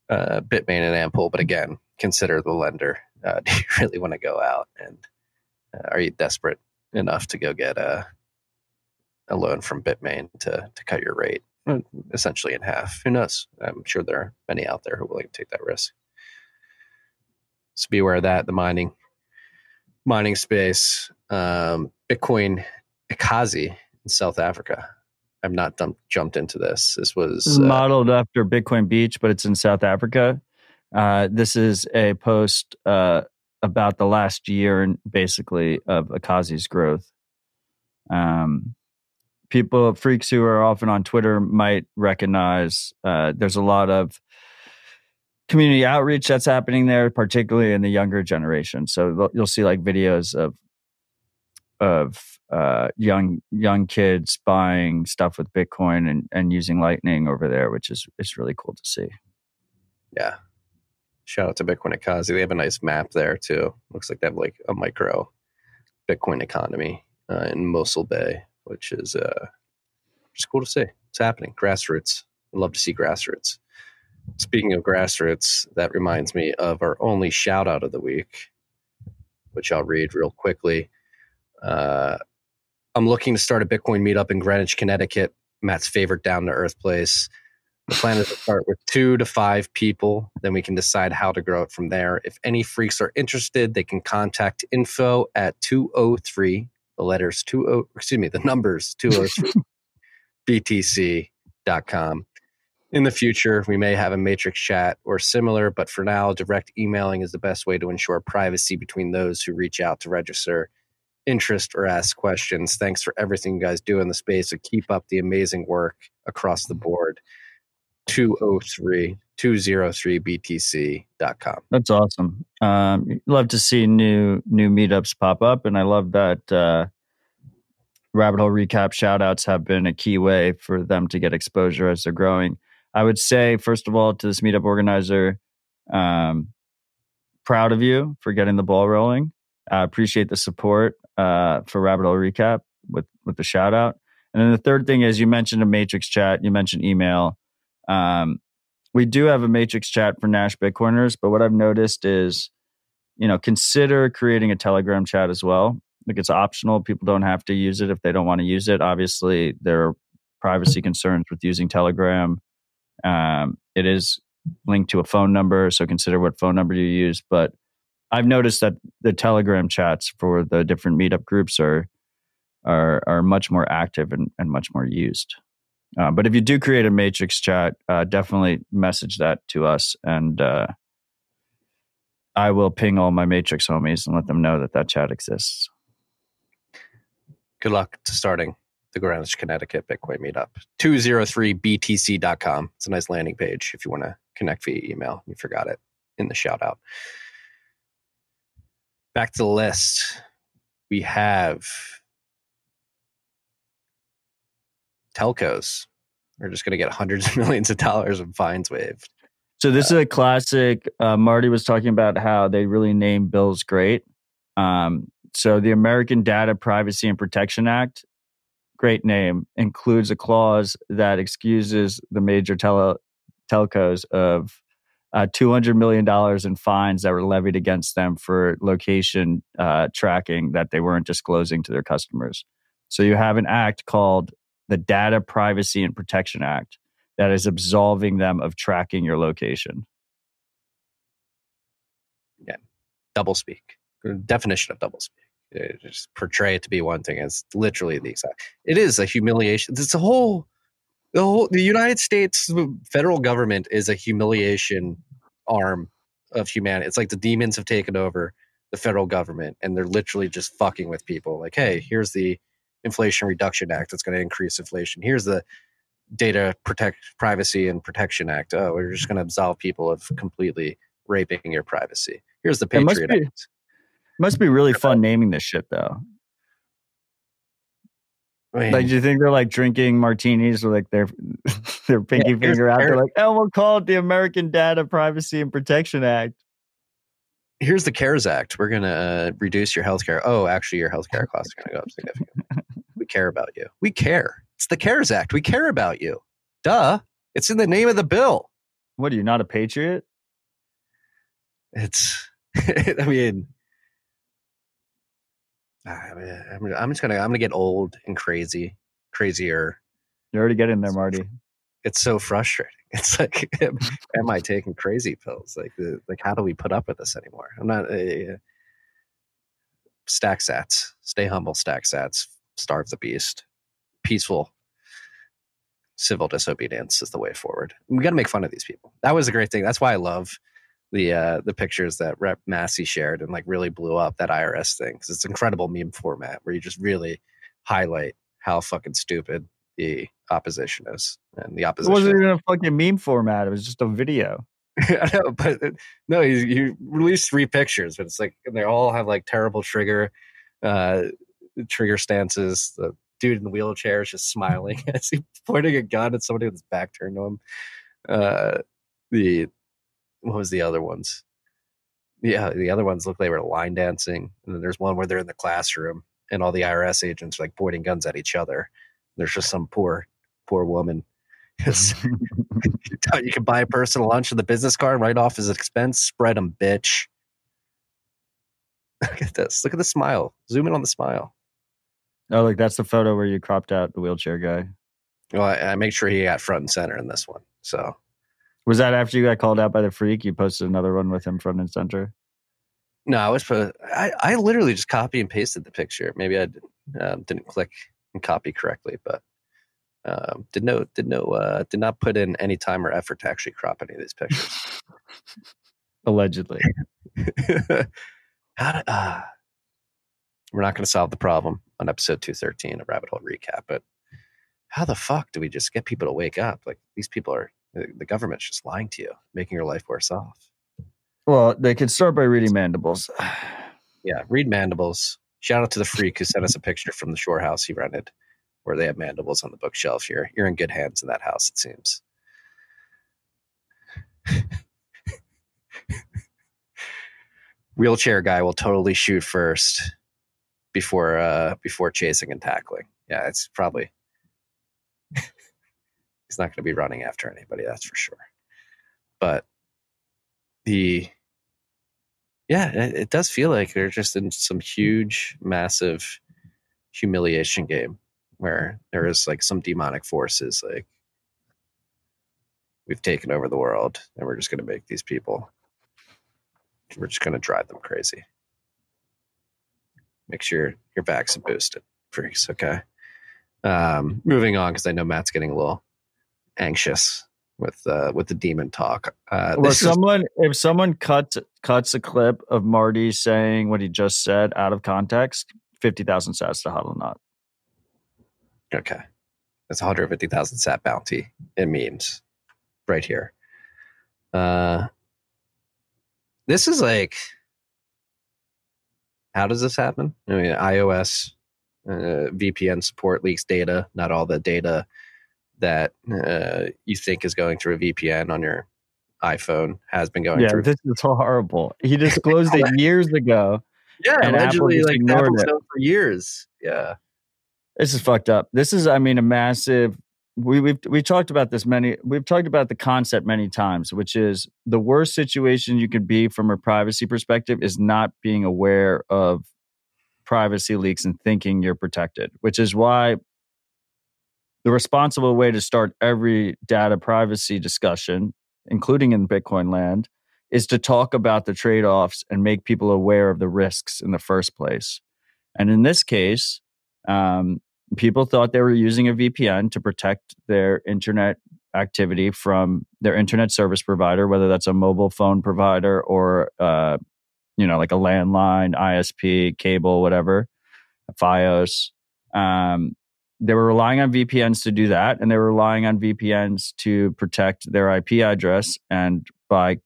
uh, Bitmain and Antpool. But again, consider the lender. Uh, do you really want to go out and uh, are you desperate enough to go get a a loan from Bitmain to to cut your rate uh, essentially in half. Who knows? I'm sure there are many out there who are willing to take that risk. So be aware of that. The mining mining space, um, Bitcoin Ekasi South Africa. I've not jumped into this. This was uh, modeled after Bitcoin Beach, but it's in South Africa. Uh, this is a post uh, about the last year and basically of Ekasi's growth. Um, people freaks who are often on Twitter might recognize. Uh, there's a lot of community outreach that's happening there, particularly in the younger generation. So you'll see like videos of of uh, young young kids buying stuff with Bitcoin and, and using Lightning over there, which is is really cool to see. Yeah. Shout out to Bitcoin Ekasi. They have a nice map there too. Looks like they have like a micro Bitcoin economy uh, in Mossel Bay which is uh, just cool to see. It's happening. Grassroots. I love to see grassroots. Speaking of grassroots, that reminds me of our only shout out of the week, which I'll read real quickly. Uh, I'm looking to start a Bitcoin meetup in Greenwich, Connecticut, Matt's favorite down to earth place. The plan is to start with two to five people. Then we can decide how to grow it from there. If any freaks are interested, they can contact info at 203 the letters 20 excuse me the numbers 203 btc.com in the future we may have a matrix chat or similar but for now direct emailing is the best way to ensure privacy between those who reach out to register interest or ask questions thanks for everything you guys do in the space and keep up the amazing work across the board 203 203btc.com. That's awesome. Um, love to see new new meetups pop up, and I love that uh, rabbit hole recap shout outs have been a key way for them to get exposure as they're growing. I would say, first of all, to this meetup organizer, um, proud of you for getting the ball rolling. I appreciate the support uh, for Rabbit Hole Recap with with the shout out. And then the third thing is you mentioned a matrix chat, you mentioned email. Um, we do have a matrix chat for Nash Bitcoiners, but what I've noticed is, you know, consider creating a Telegram chat as well. Like it's optional. People don't have to use it if they don't want to use it. Obviously, there are privacy concerns with using Telegram. Um, it is linked to a phone number, so consider what phone number you use. But I've noticed that the Telegram chats for the different meetup groups are are are much more active and, and much more used. Uh, but if you do create a matrix chat, uh, definitely message that to us, and uh, I will ping all my matrix homies and let them know that that chat exists. Good luck to starting the Greenwich, Connecticut Bitcoin meetup. 203btc.com. It's a nice landing page if you want to connect via email. You forgot it in the shout out. Back to the list. We have telcos We're just going to get hundreds of millions of dollars of fines waived. So this uh, is a classic. Uh, Marty was talking about how they really name bills great. Um, so the American Data Privacy and Protection Act, great name, includes a clause that excuses the major tele- telcos of uh, $200 million in fines that were levied against them for location uh, tracking that they weren't disclosing to their customers. So you have an act called the Data Privacy and Protection Act that is absolving them of tracking your location. Yeah, double speak. Definition of double speak. Just portray it to be one thing. It's literally the exact. It is a humiliation. It's a whole. The whole the United States federal government is a humiliation arm of humanity. It's like the demons have taken over the federal government, and they're literally just fucking with people. Like, hey, here's the Inflation Reduction Act that's going to increase inflation. Here's the Data Protect Privacy and Protection Act. Oh, we're just going to absolve people of completely raping your privacy. Here's the Patriot must be, Act. Must be really fun naming this shit though. Like, do you think they're like drinking martinis with like their their pinky yeah, finger out? They're like, oh, we'll call it the American Data Privacy and Protection Act here's the CARES Act. We're going to uh, reduce your health care. Oh, actually, your health care costs are going to go up significantly. we care about you. We care. It's the CARES Act. We care about you. Duh. It's in the name of the bill. What are you, not a patriot? It's, I mean, Ah, mean, I'm just gonna I'm gonna get old and crazy, crazier. You're already getting there, Marty. It's so frustrating. It's like, am, I taking crazy pills? Like, uh, like how do we put up with this anymore? I'm not. Uh, stack sats, stay humble. Stack sats, starve the beast. Peaceful civil disobedience is the way forward. We got to make fun of these people. That was a great thing. That's why I love the uh, the pictures that Rep Massie shared and like really blew up that IRS thing because it's incredible meme format where you just really highlight how fucking stupid the opposition is, and the opposition it wasn't even a fucking meme format. It was just a video. I know, but no, you, you released three pictures, but it's like and they all have like terrible trigger, uh, trigger stances. The dude in the wheelchair is just smiling as he pointing a gun at somebody with his back turned to him. Uh, the what was the other ones? Yeah, the other ones look like they were line dancing, and then there's one where they're in the classroom and all the IRS agents are like pointing guns at each other. There's just some poor, poor woman. you can buy a person a lunch in the business card, write off his expense, spread them, bitch. Look at this. Look at the smile. Zoom in on the smile. Oh, look, that's the photo where you cropped out the wheelchair guy. Well, I, I make sure he got front and center in this one. So, was that after you got called out by the freak? You posted another one with him front and center. No, I was. I I literally just copy and pasted the picture. Maybe I um, didn't click and copy correctly, but um, did no did no uh, did not put in any time or effort to actually crop any of these pictures. Allegedly. How did, uh, we're not going to solve the problem on episode 213 of Rabbit Hole Recap, but how the fuck do we just get people to wake up? Like these people are, the government's just lying to you, making your life worse off. Well, they could start by reading Mandibles. yeah, read Mandibles. Shout out to the freak who sent us a picture from the shore house he rented, where they have mandibles on the bookshelf. You're you're in good hands in that house, it seems. Wheelchair guy will totally shoot first before uh before chasing and tackling. Yeah, it's probably he's not going to be running after anybody, that's for sure. But the yeah, it, it does feel like they're just in some huge, massive humiliation game where there is like some demonic forces like we've taken over the world and we're just going to make these people we're just going to drive them crazy make sure your backs and boosted freaks okay um moving on because i know matt's getting a little anxious with uh with the demon talk uh Well, this is- someone if someone cuts cuts a clip of Marty saying what he just said out of context, fifty thousand sats to Hodlnaut. Okay. That's 150,000 sat bounty in memes right here. Uh, this is like, how does this happen? I mean, iOS uh, VPN support leaks data, not all the data that uh, you think is going through a VPN on your iPhone has been going Yeah, through. this is horrible. He disclosed it years ago. yeah, and Apple allegedly, just like Apple's known for years. Yeah. This is fucked up. This is, I mean, a massive. We we've we talked about this many. We've talked about the concept many times, which is the worst situation you could be from a privacy perspective is not being aware of privacy leaks and thinking you're protected. Which is why the responsible way to start every data privacy discussion, including in Bitcoin land, is to talk about the trade offs and make people aware of the risks in the first place. And in this case, um, people thought they were using a VPN to protect their internet activity from their internet service provider, whether that's a mobile phone provider or, uh, you know, like a landline, ISP, cable, whatever, FiOS. Um, they were relying on VPNs to do that, and they were relying on VPNs to protect their IP address and by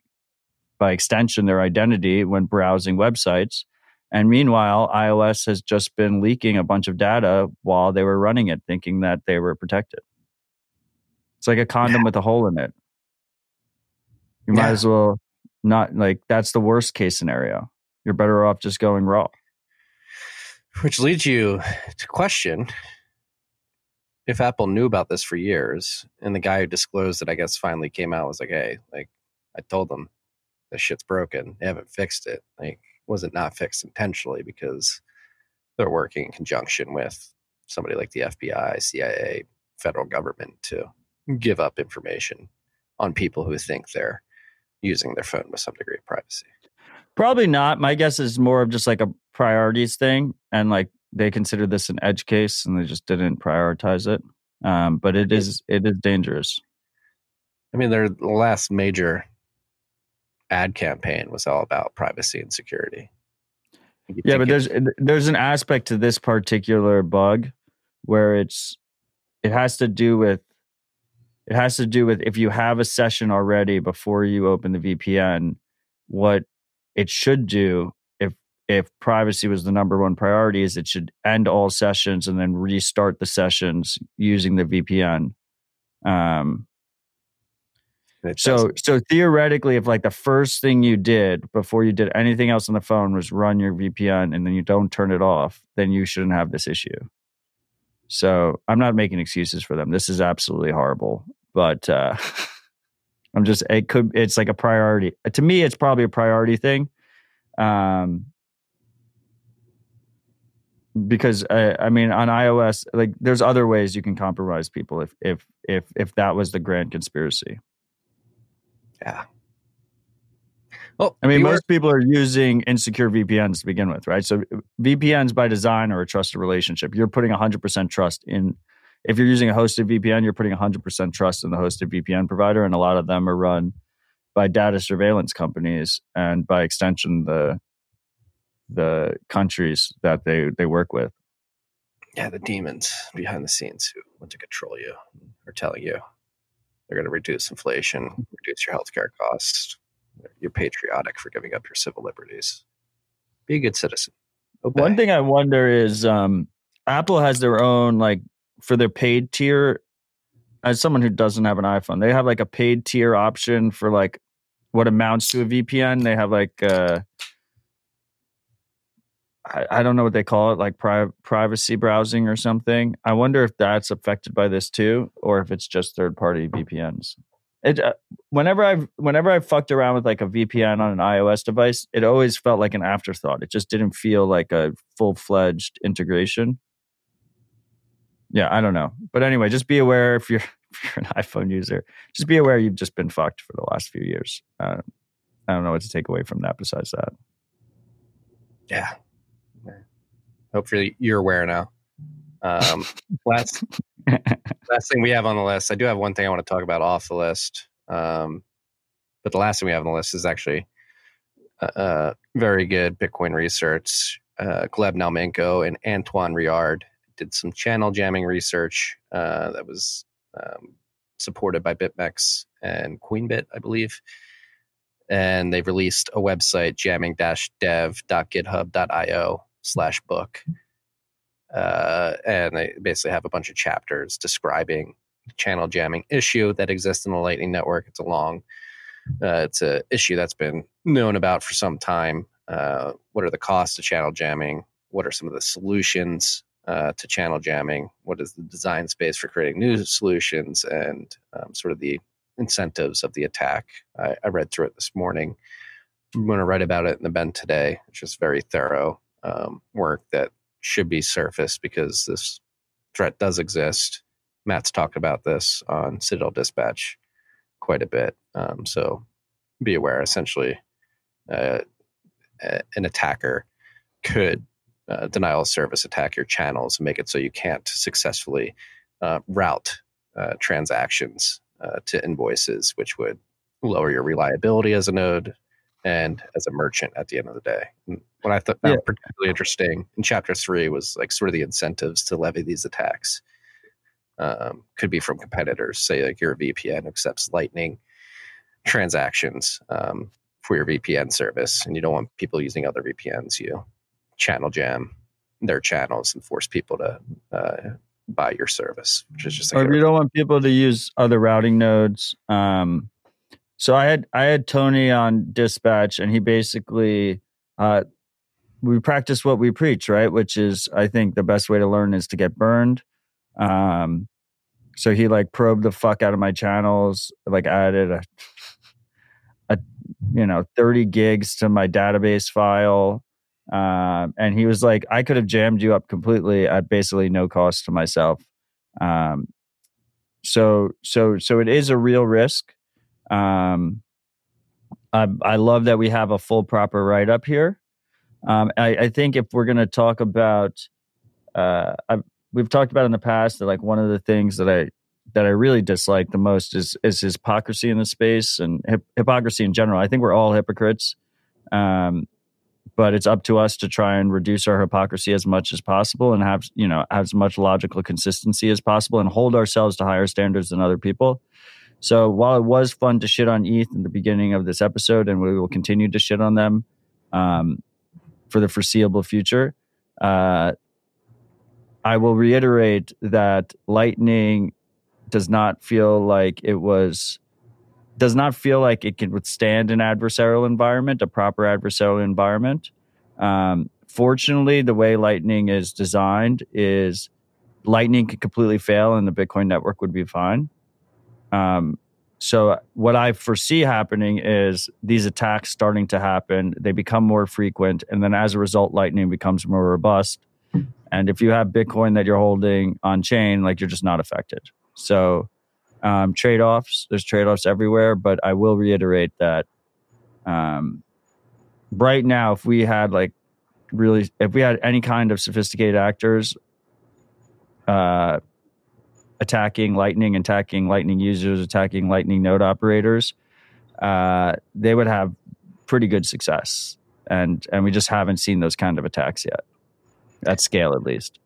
by extension their identity when browsing websites. And meanwhile, iOS has just been leaking a bunch of data while they were running it, thinking that they were protected. It's like a condom with a hole in it. You might Yeah. as well not like that's the worst case scenario. You're better off just going raw. Which leads you to question if Apple knew about this for years and the guy who disclosed it, I guess, finally came out was like, hey, like, I told them this shit's broken. They haven't fixed it. Like, was it not fixed intentionally because they're working in conjunction with somebody like the FBI, CIA, federal government to give up information on people who think they're using their phone with some degree of privacy? Probably not. My guess is more of just like a priorities thing, and like they consider this an edge case, and they just didn't prioritize it. Um, but it is it is dangerous. I mean, their last major ad campaign was all about privacy and security. Yeah, but there's there's an aspect to this particular bug where it's it has to do with it has to do with if you have a session already before you open the VPN, what it should do if privacy was the number one priority is it should end all sessions and then restart the sessions using the VPN. Um, so doesn't. so theoretically, if like the first thing you did before you did anything else on the phone was run your VPN and then you don't turn it off, then you shouldn't have this issue. So I'm not making excuses for them. This is absolutely horrible. But uh I'm just it could it's like a priority. To me, it's probably a priority thing. Um because I, I mean on iOS, like there's other ways you can compromise people if if if if that was the grand conspiracy. yeah. Well, I mean, most people are using insecure VPNs to begin with, right? So VPNs by design are a trusted relationship. You're putting 100% trust in. If you're using a hosted VPN, you're putting 100% trust in the hosted VPN provider, and a lot of them are run by data surveillance companies and by extension the the countries that they they work with. yeah, the demons behind the scenes who want to control you are telling you they're going to reduce inflation, reduce your healthcare costs. You're patriotic for giving up your civil liberties. Be a good citizen. Obey. One thing I wonder is um, Apple has their own like for their paid tier. As someone who doesn't have an iPhone, they have like a paid tier option for like what amounts to a VPN. They have like uh, I, I don't know what they call it, like pri- privacy browsing or something. I wonder if that's affected by this too, or if it's just third party VPNs. It uh, whenever I've whenever I've fucked around with like a VPN on an iOS device, it always felt like an afterthought. It just didn't feel like a full fledged integration. Yeah, I don't know, but anyway, just be aware if you're if you're an iPhone user, just be aware you've just been fucked for the last few years. Uh, I don't know what to take away from that besides that. Yeah. Hopefully you're aware now. Um, last last thing we have on the list. I do have one thing I want to talk about off the list. Um, but the last thing we have on the list is actually uh, uh very good Bitcoin research. Uh, Gleb Naumenko and Antoine Riard did some channel jamming research uh, that was um, supported by BitMEX and QueenBit, I believe. And they've released a website, jamming-dev.github.io slash book. Uh, and they basically have a bunch of chapters describing the channel jamming issue that exists in the Lightning Network. It's a long, uh, it's a issue that's been known about for some time. Uh, what are the costs of channel jamming? What are some of the solutions uh, to channel jamming? What is the design space for creating new solutions and um, sort of the incentives of the attack? I, I, read through it this morning. I'm going to write about it in the bend today. It's just very thorough um, work that should be surfaced because this threat does exist. Matt's talked about this on Citadel Dispatch quite a bit. Um, so be aware, essentially, uh, an attacker could uh, denial of service attack your channels and make it so you can't successfully uh, route uh, transactions uh, to invoices, which would lower your reliability as a node and as a merchant at the end of the day. And what I thought yeah. particularly interesting in chapter three was like sort of the incentives to levy these attacks. Um, could be from competitors, say like your VPN accepts Lightning transactions um, for your VPN service, and you don't want people using other VPNs. You channel jam their channels and force people to uh, buy your service, which is just. Like or you don't want people to use other routing nodes. Um, so I had I had Tony on dispatch, and he basically uh, we practice what we preach, right? Which is, I think, the best way to learn is to get burned. Um, so he like probed the fuck out of my channels, like added a, a you know, 30 gigs to my database file. Um, and he was like, I could have jammed you up completely at basically no cost to myself. Um, so, so, so it is a real risk. Um, I, I love that we have a full proper write up here. Um, I, I, think if we're going to talk about, uh, I've, we've talked about in the past that like one of the things that I that I really dislike the most is is hypocrisy in the space and hip, hypocrisy in general. I think we're all hypocrites, um, but it's up to us to try and reduce our hypocrisy as much as possible and have you know have as much logical consistency as possible and hold ourselves to higher standards than other people. So while it was fun to shit on ETH in the beginning of this episode, and we will continue to shit on them, um, for the foreseeable future. Uh, I will reiterate that Lightning does not feel like it was does not feel like it can withstand an adversarial environment, a proper adversarial environment. Um, fortunately, the way Lightning is designed is Lightning could completely fail and the Bitcoin network would be fine. Um, so what I foresee happening is these attacks starting to happen. They become more frequent, and then as a result, Lightning becomes more robust. And if you have Bitcoin that you're holding on chain, like you're just not affected. So um, trade offs, there's trade offs everywhere. But I will reiterate that um, right now, if we had like really, if we had any kind of sophisticated actors, uh, attacking Lightning, attacking Lightning users, attacking Lightning node operators, uh, they would have pretty good success. And and we just haven't seen those kind of attacks yet, at scale at least.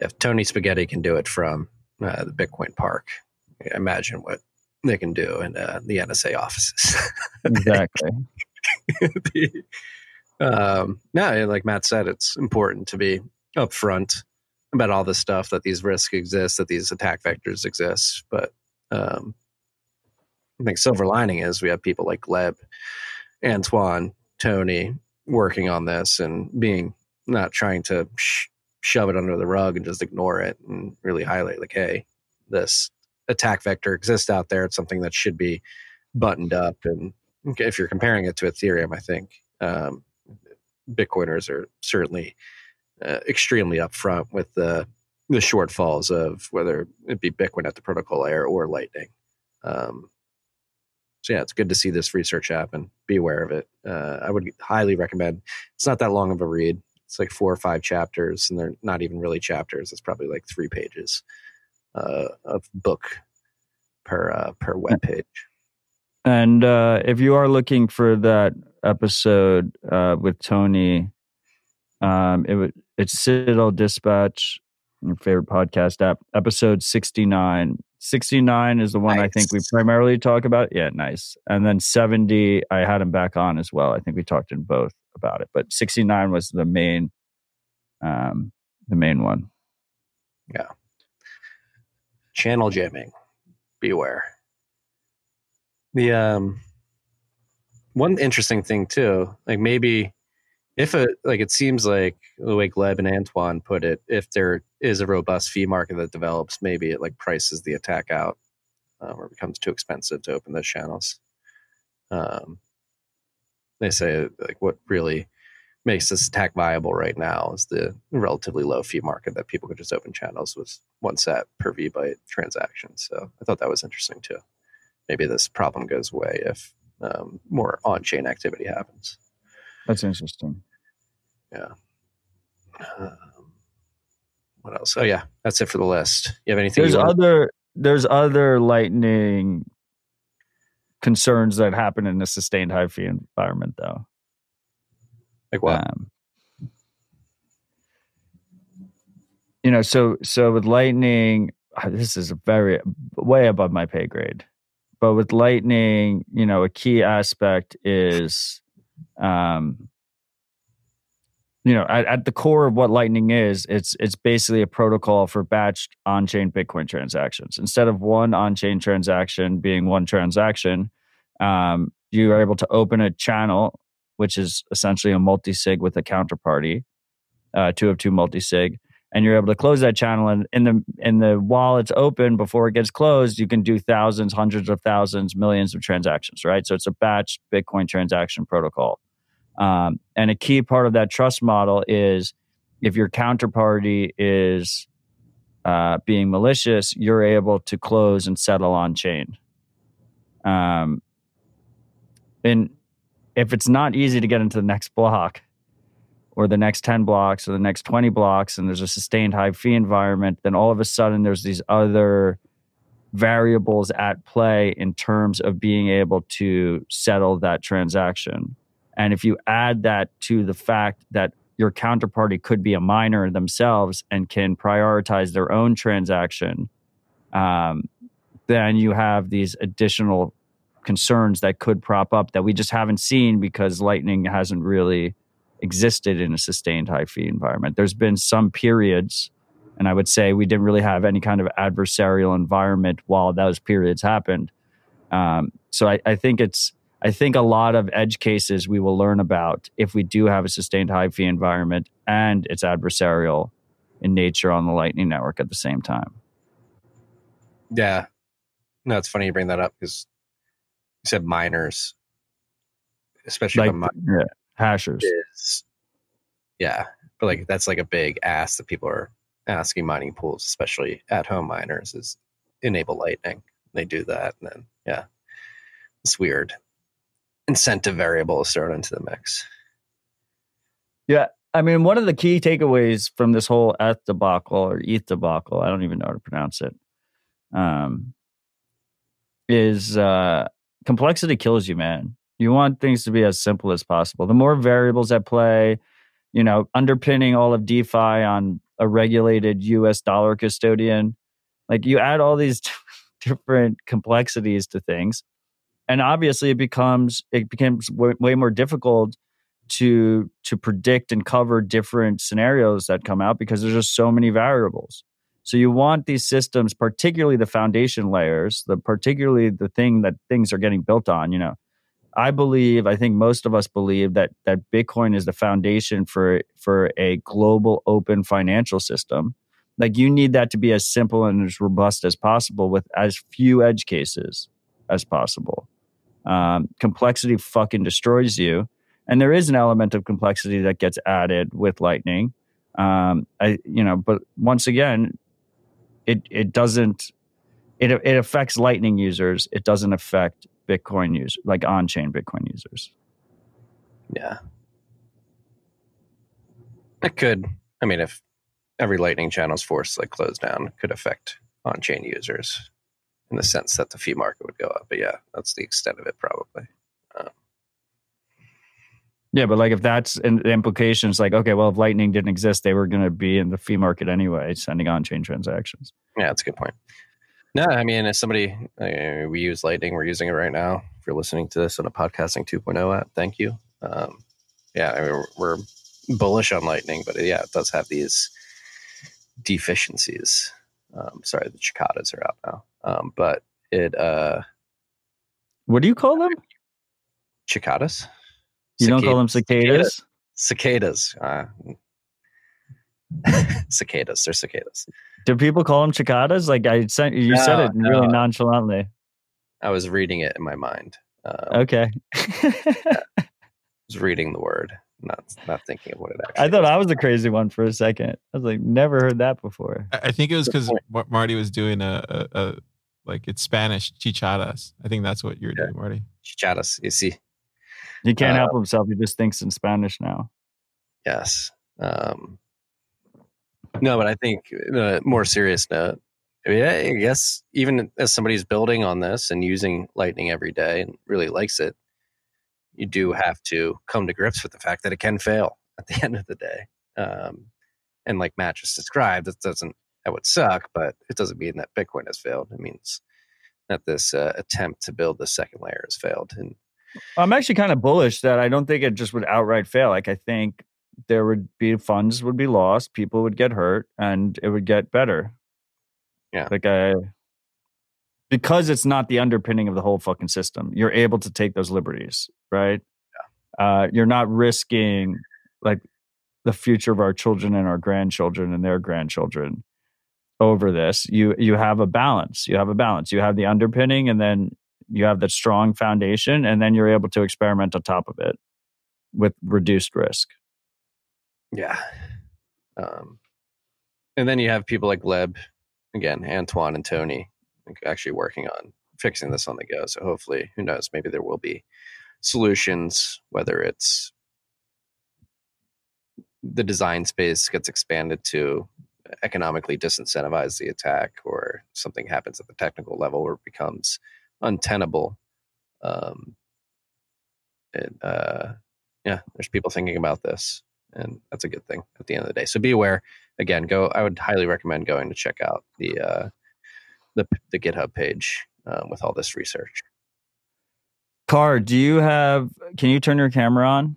If Tony Spaghetti can do it from uh, the Bitcoin Park, imagine what they can do in uh, the NSA offices. exactly. the, um, no, like Matt said, it's important to be upfront about all this stuff that these risks exist, that these attack vectors exist. But um, I think silver lining is we have people like Gleb, Antoine, Tony working on this and being not trying to sh- shove it under the rug and just ignore it and really highlight like, hey, this attack vector exists out there. It's something that should be buttoned up. And if you're comparing it to Ethereum, I think um, Bitcoiners are certainly uh, extremely upfront with the the shortfalls of whether it be Bitcoin at the protocol layer or Lightning. Um, so yeah, it's good to see this research happen. Be aware of it. Uh, I would highly recommend. It's not that long of a read. It's like four or five chapters, and they're not even really chapters. It's probably like three pages uh, of book per uh, per web page. And uh, if you are looking for that episode uh, with Tony, um, it it's Citadel Dispatch, your favorite podcast app, episode sixty nine. 69 is the one nice. I think we primarily talk about. Yeah, nice. And then 70, I had him back on as well. I think we talked in both about it, but 69 was the main, um, the main one. Yeah. Channel jamming. Beware. The um, one interesting thing too, like maybe if a like it seems like the way Gleb and Antoine put it, if there is a robust fee market that develops, maybe it like prices the attack out, um, or becomes too expensive to open those channels. Um, they say like what really makes this attack viable right now is the relatively low fee market that people could just open channels with one sat per V byte transaction. So I thought that was interesting too. Maybe this problem goes away if um, more on chain activity happens. That's interesting. Yeah. Um, what else? Oh yeah, that's it for the list. You have anything? There's other. There's other lightning concerns that happen in a sustained high fee environment, though. Like what? Um, you know, so so with lightning, uh, this is a very way above my pay grade. But with lightning, you know, a key aspect is um you know at, at, the core of what lightning is it's it's basically a protocol for batched on-chain bitcoin transactions. Instead of one on-chain transaction being one transaction um, you are able to open a channel which is essentially a multi-sig with a counterparty uh, two of two multi-sig and you're able to close that channel. And in the in the while it's open before it gets closed you can do thousands hundreds of thousands millions of transactions right? So it's a batch bitcoin transaction protocol um, and a key part of that trust model is if your counterparty is uh, being malicious, you're able to close and settle on chain. Um, and if it's not easy to get into the next block or the next 10 blocks or the next 20 blocks and there's a sustained high fee environment, then all of a sudden there's these other variables at play in terms of being able to settle that transaction. And if you add that to the fact that your counterparty could be a miner themselves and can prioritize their own transaction, um, then you have these additional concerns that could prop up that we just haven't seen because Lightning hasn't really existed in a sustained high fee environment. There's been some periods, and I would say we didn't really have any kind of adversarial environment while those periods happened. Um, so I, I think it's I think a lot of edge cases we will learn about if we do have a sustained high fee environment and it's adversarial in nature on the Lightning Network at the same time. Yeah. No, it's funny you bring that up because you said miners, especially like, yeah, hashers. Is, yeah. But like that's like a big ask that people are asking mining pools, especially at home miners, is enable lightning. They do that and then yeah. It's weird incentive variable is thrown into the mix. Yeah. I mean, one of the key takeaways from this whole ETH debacle or ETH debacle, I don't even know how to pronounce it, um, is uh, complexity kills you, man. You want things to be as simple as possible. The more variables at play, you know, underpinning all of DeFi on a regulated US dollar custodian, like you add all these different complexities to things and obviously it becomes it becomes way, way more difficult to to predict and cover different scenarios that come out because there's just so many variables So you want these systems, particularly the foundation layers, the particularly the thing that things are getting built on. You know, I believe, I think most of us believe that that Bitcoin is the foundation for for a global open financial system. Like you need that to be as simple and as robust as possible with as few edge cases as possible. Um, complexity fucking destroys you, and there is an element of complexity that gets added with Lightning. Um, I you know, but once again, it it doesn't it it affects Lightning users. It doesn't affect Bitcoin users, like on chain Bitcoin users. Yeah. It could. I mean, if every Lightning channel is forced like close down, could affect on chain users in the sense that the fee market would go up. But yeah, that's the extent of it, probably. Um, Yeah, but like if that's in, the implications, like okay, well, if Lightning didn't exist, they were going to be in the fee market anyway, sending on chain transactions. yeah, that's a good point. No, I mean, as somebody, uh, we use Lightning, we're using it right now. If you're listening to this on a podcasting 2.0 app, thank you. Um, yeah, I mean, we're, we're bullish on Lightning, but yeah, it does have these deficiencies. Um, sorry, the cicadas are out now. Um, but it, uh, What do you call them? cicadas? You don't call them cicadas? Cicadas. Uh, cicadas. They're cicadas. Do people call them cicadas? Like I sent you said No, it really nonchalantly. I was reading it in my mind. Um, Okay. I was reading the word, not not thinking of what it actually. I thought is. I was the crazy one for a second. I was like, never heard that before. I I think it was because point. Marty was doing a, a, a like it's Spanish chichadas. I think that's what you're Yeah. doing, Marty. Chichadas. You see, He can't Uh, help himself. He just thinks in Spanish now. yes. Um, no, but I think on more serious note, I, mean, I guess even as somebody who's building on this and using Lightning every day and really likes it, you do have to come to grips with the fact that it can fail at the end of the day. Um, and like Matt just described, that doesn't that would suck, but it doesn't mean that Bitcoin has failed. It means that this uh, attempt to build the second layer has failed. And I'm actually kind of bullish that I don't think it just would outright fail. Like I think there would be funds would be lost, people would get hurt, and it would get better. Yeah. Like I because it's not the underpinning of the whole fucking system. You're able to take those liberties, right? Yeah. Uh, you're not risking like the future of our children and our grandchildren and their grandchildren over this. You you have a balance. You have a balance. You have the underpinning, and then you have that strong foundation, and then you're able to experiment on top of it with reduced risk. Yeah. Um, and then you have people like Gleb, again, Antoine and Tony, actually working on fixing this on the go. So hopefully, who knows, maybe there will be solutions, whether it's the design space gets expanded to economically disincentivize the attack or something happens at the technical level where it becomes untenable. Um, it, uh, yeah, there's people thinking about this and that's a good thing at the end of the day. So be aware. Again, go. I would highly recommend going to check out the uh, the the GitHub page um, with all this research. Car, do you have? Can you turn your camera on?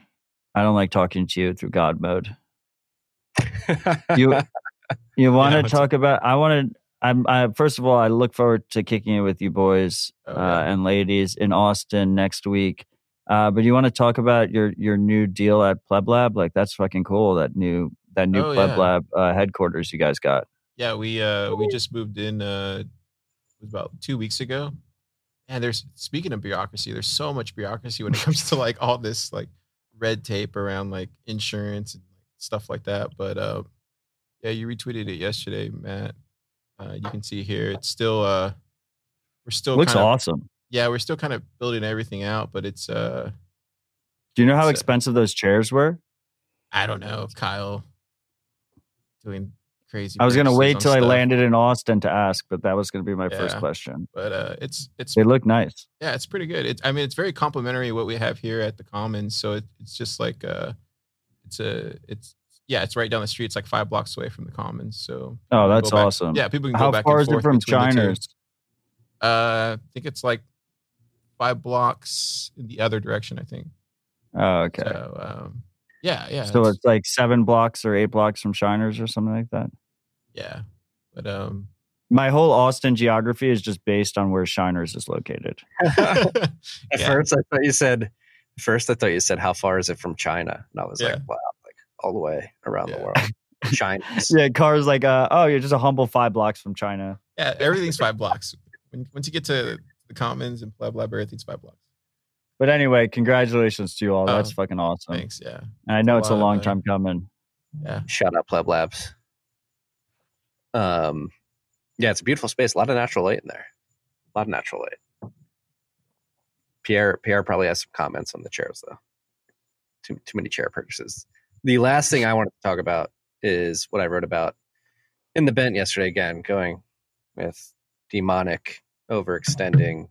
I don't like talking to you through God mode. You you want to talk about? I want to. I'm. I, first of all, I look forward to kicking it with you boys Oh, uh, and ladies in Austin next week. Uh, but you want to talk about your your new deal at Pleb Lab? Like that's fucking cool. That new that new Oh, Pleb yeah. Lab uh, headquarters you guys got. Yeah, we uh we just moved in uh it was about two weeks ago. And there's speaking of bureaucracy, there's so much bureaucracy when it comes to like all this like red tape around like insurance and stuff like that. But uh yeah, you retweeted it yesterday, Matt. Uh you can see here. It's still uh we're still Looks kind of, awesome. yeah, we're still kind of building everything out, but it's uh Do you know how So- expensive those chairs were? I don't know, Kyle doing crazy. I was gonna wait till I landed in Austin to ask, but that was gonna be my first question. But uh it's it's They look nice. Yeah, it's pretty good. It's I mean, it's very complimentary what we have here at the Commons. So it, it's just like uh, it's a it's yeah, it's right down the street. It's like five blocks away from the Commons. So Oh, that's go back- awesome. Yeah, people can go How back How far and is it from between. China's? Uh, I think it's like five blocks in the other direction. I think. Oh, okay. So um, yeah, yeah. so it's like seven blocks or eight blocks from Shiners or something like that. yeah, But um, My whole Austin geography is just based on where Shiners is located. At Yeah. first, I thought you said. First, I thought you said, "How far is it from China?" And I was Yeah. like, "Wow, like all the way around the world." China. Yeah, cars like, uh, oh, you're just a humble five blocks from China. yeah, everything's five blocks. When, once you get to the Commons and Pleb Lab, everything's five blocks. But anyway, congratulations to you all. Oh, That's fucking awesome. Thanks. Yeah. And I know It's it's a a long man. time coming. Yeah. Shout out Pleb Labs. Um, yeah, it's a beautiful space. A lot of natural light in there. A lot of natural light. Pierre Pierre probably has some comments on the chairs though. Too too many chair purchases. The last thing I wanted to talk about is what I wrote about in the bent yesterday. Again, going with demonic, overextending,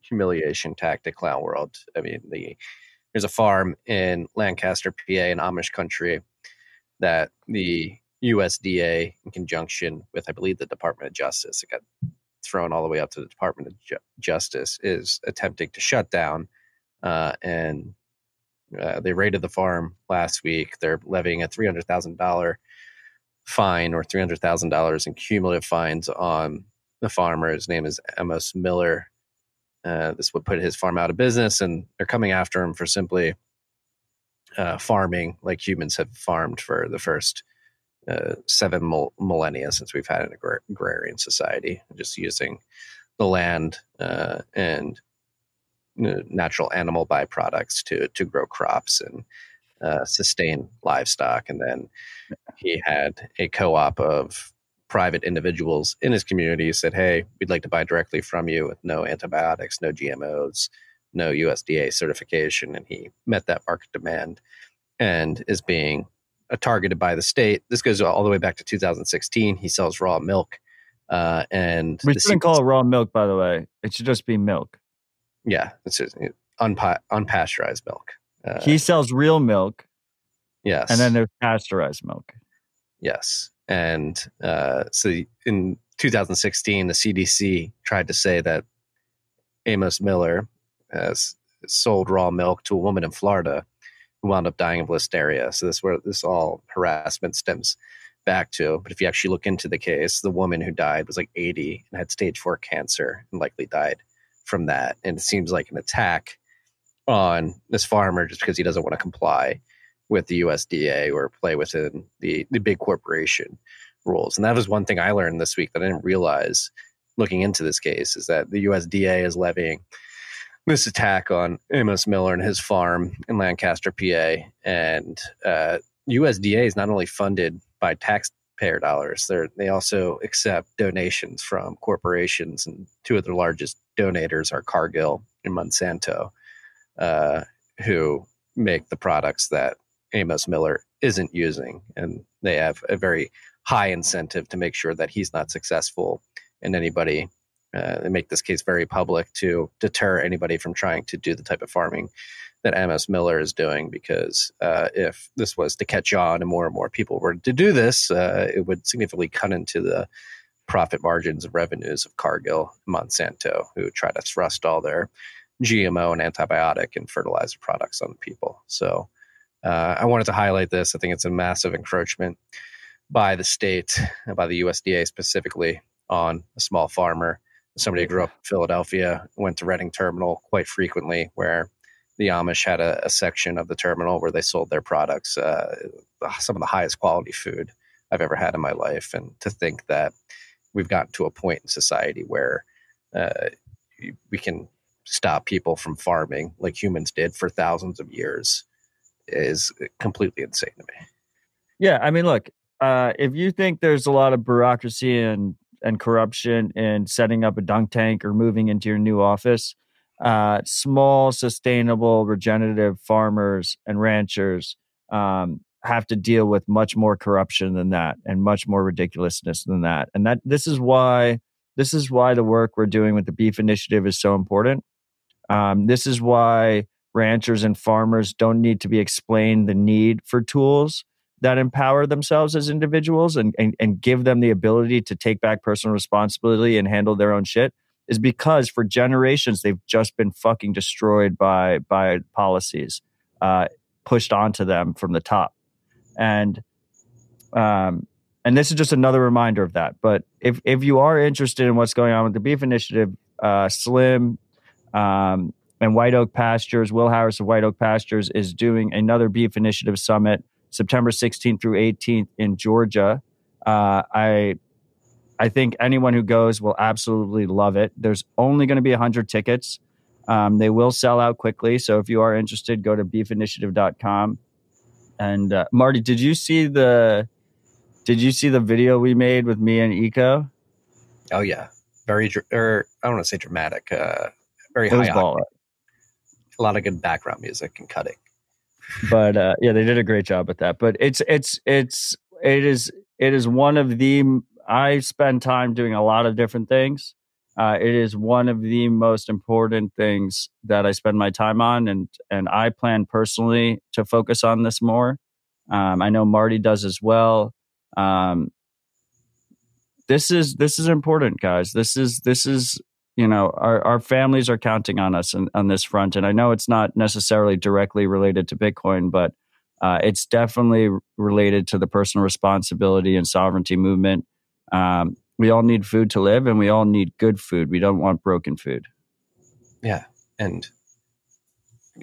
humiliation tactic, clown world. I mean, the there's a farm in Lancaster, PA, in Amish country, that the USDA, in conjunction with, I believe, the Department of Justice, it got thrown all the way up to the Department of Ju- Justice, is attempting to shut down. Uh, and uh, they raided the farm last week. They're levying a three hundred thousand dollar fine or three hundred thousand dollars in cumulative fines on the farmer. His name is Amos Miller. Uh, this would put his farm out of business, and they're coming after him for simply uh, farming like humans have farmed for the first uh, seven mil- millennia since we've had an agrar- agrarian society, just using the land uh, and natural animal byproducts to to grow crops and uh, sustain livestock. And then he had a co-op of private individuals in his community who said, "Hey, we'd like to buy directly from you with no antibiotics, no GMOs, no USDA certification." And he met that market demand and is being uh, targeted by the state. This goes all the way back to 2016. He sells raw milk, uh, and We shouldn't call it raw milk, by the way. It should just be milk. Yeah, it's just unpa- unpasteurized milk. Uh, he sells real milk, yes, and then there's pasteurized milk. Yes. And uh, so in 2016, the CDC tried to say that Amos Miller has sold raw milk to a woman in Florida who wound up dying of listeria. So this where this all harassment stems back to. But if you actually look into the case, the woman who died was like 80 and had stage four cancer and likely died from that. And it seems like an attack on this farmer just because he doesn't want to comply with the USDA or play within the, the big corporation rules. And that was one thing I learned this week that I didn't realize looking into this case is that the USDA is levying this attack on Amos Miller and his farm in Lancaster, PA. And uh, USDA is not only funded by taxpayer dollars, they're, they also accept donations from corporations. And two of their largest donators are Cargill and Monsanto, uh, who make the products that Amos Miller isn't using. And they have a very high incentive to make sure that he's not successful and anybody uh, they make this case very public to deter anybody from trying to do the type of farming that Amos Miller is doing. Because uh, if this was to catch on and more and more people were to do this, uh, it would significantly cut into the profit margins and revenues of Cargill, Monsanto, who try to thrust all their GMO and antibiotic and fertilizer products on people. So uh, I wanted to highlight this. I think it's a massive encroachment by the state, by the USDA specifically, on a small farmer. Somebody who grew up in Philadelphia, went to Reading Terminal quite frequently, where the Amish had a, a section of the terminal where they sold their products, uh, some of the highest quality food I've ever had in my life. And to think that we've gotten to a point in society where uh, we can stop people from farming like humans did for thousands of years is completely insane to me. Yeah, I mean, look, uh, if you think there's a lot of bureaucracy and and corruption in setting up a dunk tank or moving into your new office, uh, small, sustainable, regenerative farmers and ranchers um, have to deal with much more corruption than that and much more ridiculousness than that. And that this is why this is why the work we're doing with the Beef Initiative is so important. Um, this is why ranchers and farmers don't need to be explained the need for tools that empower themselves as individuals and, and, and give them the ability to take back personal responsibility and handle their own shit is because for generations they've just been fucking destroyed by by policies uh, pushed onto them from the top and um and this is just another reminder of that. But if if you are interested in what's going on with the Beef Initiative, uh, Slim um, and White Oak Pastures, Will Harris of White Oak Pastures is doing another Beef Initiative Summit September 16th through 18th in Georgia. Uh, I I think anyone who goes will absolutely love it. There's only going to be 100 tickets. Um, they will sell out quickly. So if you are interested, go to beefinitiative.com. And uh, Marty, did you see the did you see the video we made with me and Eco? Oh yeah, very dr- or I don't want to say dramatic. Uh, very It high. baller. A lot of good background music and cutting. but uh, yeah, they did a great job with that. But it's it's it's it is it is one of the I spend time doing a lot of different things. Uh, it is one of the most important things that I spend my time on, and and I plan personally to focus on this more. Um, I know Marty does as well. Um, this is this is important, guys. This is this is you know our, our families are counting on us on, on this front and i know it's not necessarily directly related to bitcoin but uh, it's definitely related to the personal responsibility and sovereignty movement um, we all need food to live and we all need good food we don't want broken food Yeah, and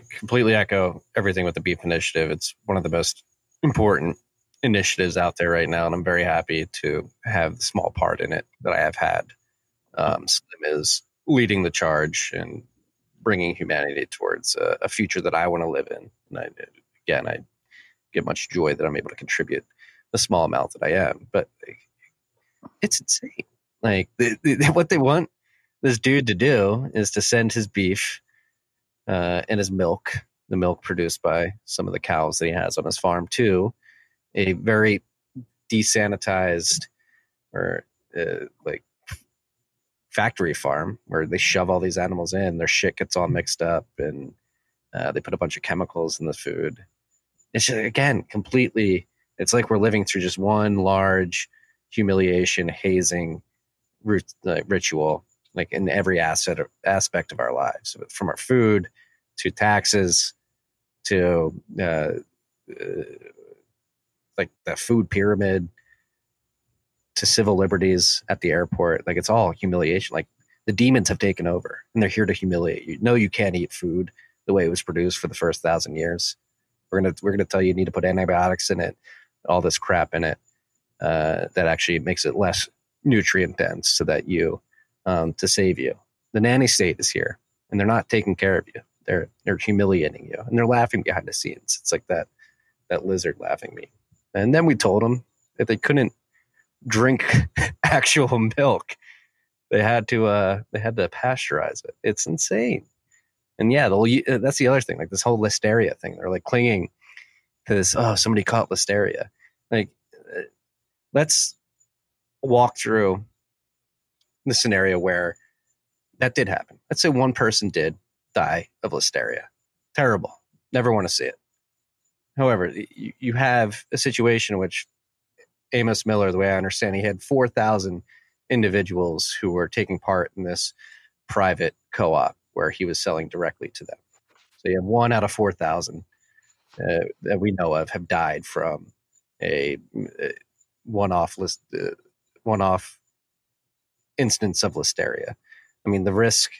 completely echo everything with the Beef Initiative. It's one of the most important initiatives out there right now, and I'm very happy to have the small part in it that I have had. Um, Slim is leading the charge and bringing humanity towards a, a future that I want to live in. And I, again, I get much joy that I'm able to contribute the small amount that I am. But it's insane. Like they, they, what they want this dude to do is to send his beef uh, and his milk, the milk produced by some of the cows that he has on his farm, to a very desanitized or uh, like factory farm where they shove all these animals in. Their shit gets all mixed up, and uh, they put a bunch of chemicals in the food. It's just, again completely. It's like we're living through just one large humiliation, hazing ritual, like in every asset aspect of our lives, from our food to taxes to uh, uh, like the food pyramid to civil liberties at the airport. Like it's all humiliation. Like the demons have taken over and they're here to humiliate you. No, you can't eat food the way it was produced for the first thousand years. We're gonna we're gonna tell you you need to put antibiotics in it, all this crap in it uh, that actually makes it less nutrient dense, so that you um, to save you. The nanny state is here, and they're not taking care of you. They're they're humiliating you, and they're laughing behind the scenes. It's like that that lizard laughing me. And then we told them that they couldn't drink actual milk. They had to uh they had to pasteurize it. It's insane. And yeah, they'll, that's the other thing, like this whole listeria thing. They're like clinging to this. Oh, somebody caught listeria. Like, uh, let's walk through the scenario where that did happen. Let's say one person did die of listeria. Terrible. Never want to see it. However, you, you have a situation in which Amos Miller, the way I understand, he had 4,000 individuals who were taking part in this private co op where he was selling directly to them. So you have one out of 4,000 uh, that we know of have died from a uh, one off list, uh, one off instance of listeria. I mean, the risk,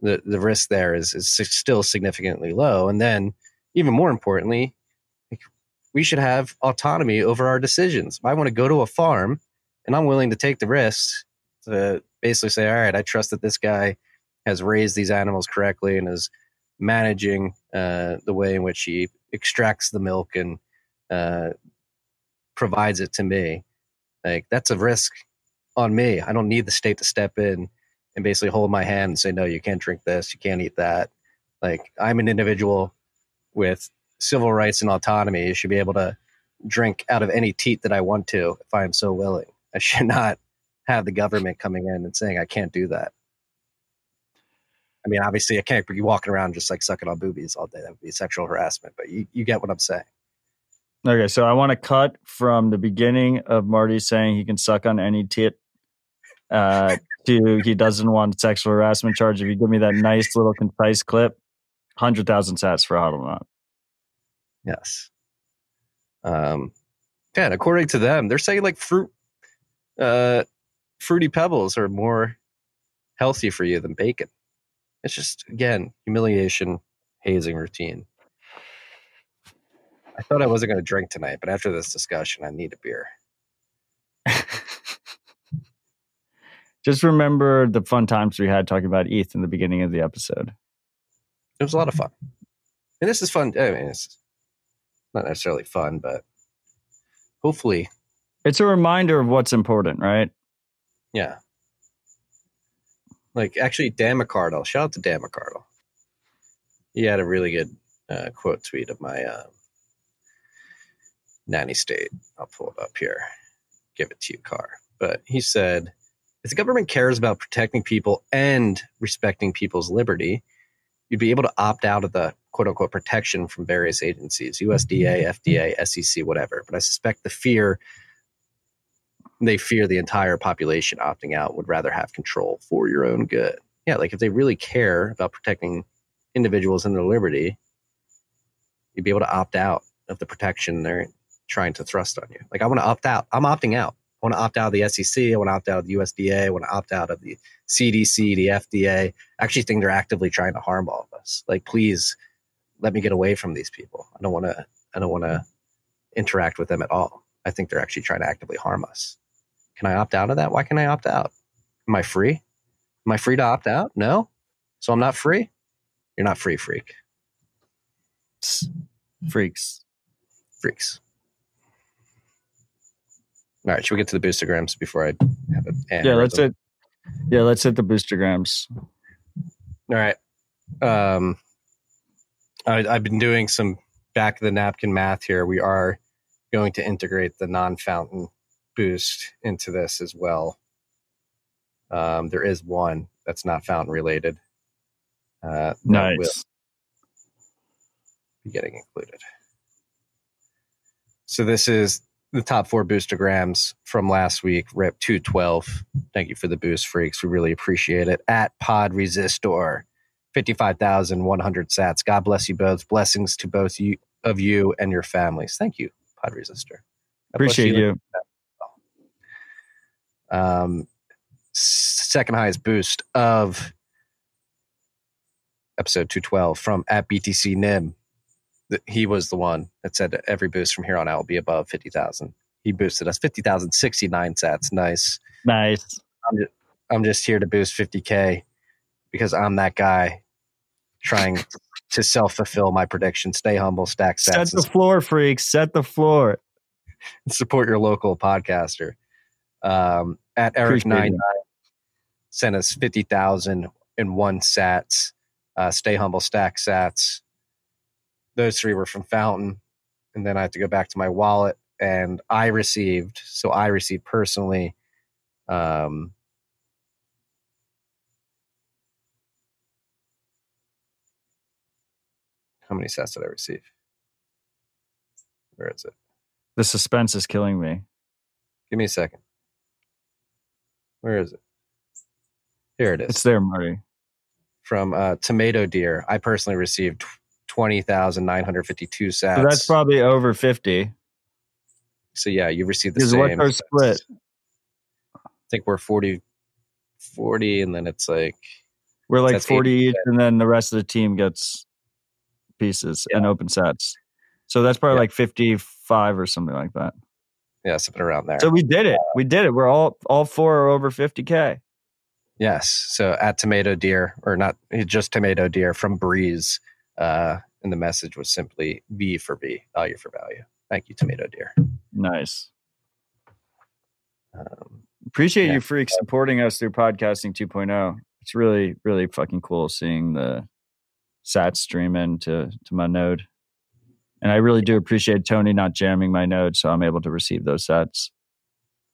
the, the risk there is, is still significantly low. And then, even more importantly, we should have autonomy over our decisions. If I want to go to a farm and I'm willing to take the risks to basically say, all right, I trust that this guy has raised these animals correctly and is managing uh, the way in which he extracts the milk and uh, provides it to me. Like that's a risk on me. I don't need the state to step in and basically hold my hand and say, no, you can't drink this, you can't eat that. Like I'm an individual with civil rights and autonomy. You should be able to drink out of any teat that I want to if I am so willing. I should not have the government coming in and saying I can't do that. I mean, obviously, I can't be walking around just like sucking on boobies all day. That would be sexual harassment. But you, you get what I'm saying. Okay, so I want to cut from the beginning of Marty saying he can suck on any tit uh, to he doesn't want sexual harassment charge. If you give me that nice little concise clip, hundred thousand sats for Huddle Yes. Um, Yeah, and according to them, they're saying like fruit, uh, fruity pebbles are more healthy for you than bacon. It's just again humiliation, hazing routine. I thought I wasn't going to drink tonight, but after this discussion, I need a beer. Just remember the fun times we had talking about ETH in the beginning of the episode. It was a lot of fun, and this is fun. I mean, it's not necessarily fun, but hopefully, It's a reminder of what's important, right? yeah. Like actually, Dan McCardle. Shout out to Dan McCardle. He had a really good uh, quote tweet of my uh, nanny state. I'll pull it up here. Give it to you, Carr. But he said, if the government cares about protecting people and respecting people's liberty, you'd be able to opt out of the quote unquote protection from various agencies, USDA, FDA, SEC, whatever. But I suspect the fear they fear the entire population opting out would rather have control for your own good. Yeah, like if they really care about protecting individuals and their liberty, you'd be able to opt out of the protection they're trying to thrust on you. Like I want to opt out. I'm opting out. I want to opt out of the SEC. I want to opt out of the USDA. I want to opt out of the CDC, the FDA. I actually think they're actively trying to harm all of us. Like, please let me get away from these people. I don't want to. I don't want to interact with them at all. I think they're actually trying to actively harm us. Can I opt out of that? Why can I opt out? Am I free? Am I free to opt out? No. So I'm not free. You're not free, freak. Freaks. Freaks. All right, should we get to the boostergrams before I have it? Yeah, let's hit. Yeah, let's hit the boostergrams. All right. Um, I, I've been doing some back of the napkin math here. We are going to integrate the non-fountain boost into this as well. Um, there is one that's not fountain related. Uh, that will Nice. be getting included. So this is the top four boostergrams from last week. Rip two twelve. Thank you for the boost, freaks. We really appreciate it. At Pod Resistor, fifty five thousand one hundred sats. God bless you both. Blessings to both you of you and your families. Thank you, Pod Resistor. God Appreciate you. um, second highest boost of episode 212 from at BTC Nim. He was the one that said every boost from here on out will be above 50,000. He boosted us 50,069 sats. Nice. Nice. I'm just, I'm just here to boost 50K because I'm that guy trying to self fulfill my prediction. Stay humble, stack Set the floor, freaks. Set the floor. support your local podcaster. Um, at Eric nine sent us fifty thousand and one sats. Uh, Stay humble, stack sats. Those three were from Fountain, and then I had to go back to my wallet, and I received. So I received personally. Um, how many sats did I receive? Where is it? The suspense is killing me. Give me a second. Where is it? Here it is. It's there, Marty. From uh, Tomato Deer. I personally received twenty thousand nine hundred fifty-two sats. So that's probably over 50. So yeah, you received the same. what's our split? I think we're 40, 40 and then it's like We're like 40 each, and then the rest of the team gets pieces and OpenSats. So that's probably Yeah. like 55 or something like that. yeah, something around there. So we did it. We did it. We're all all four are over 50k. yes. So at Tomato Deer, or not just Tomato Deer from Breeze, uh, and the message was simply V for V, value for value. Thank you, Tomato Deer. Nice. Um, Appreciate Yeah. you freaks supporting us through podcasting 2.0. It's really really fucking cool seeing the sat stream into to my node. And I really do appreciate Tony not jamming my node so I'm able to receive those sats.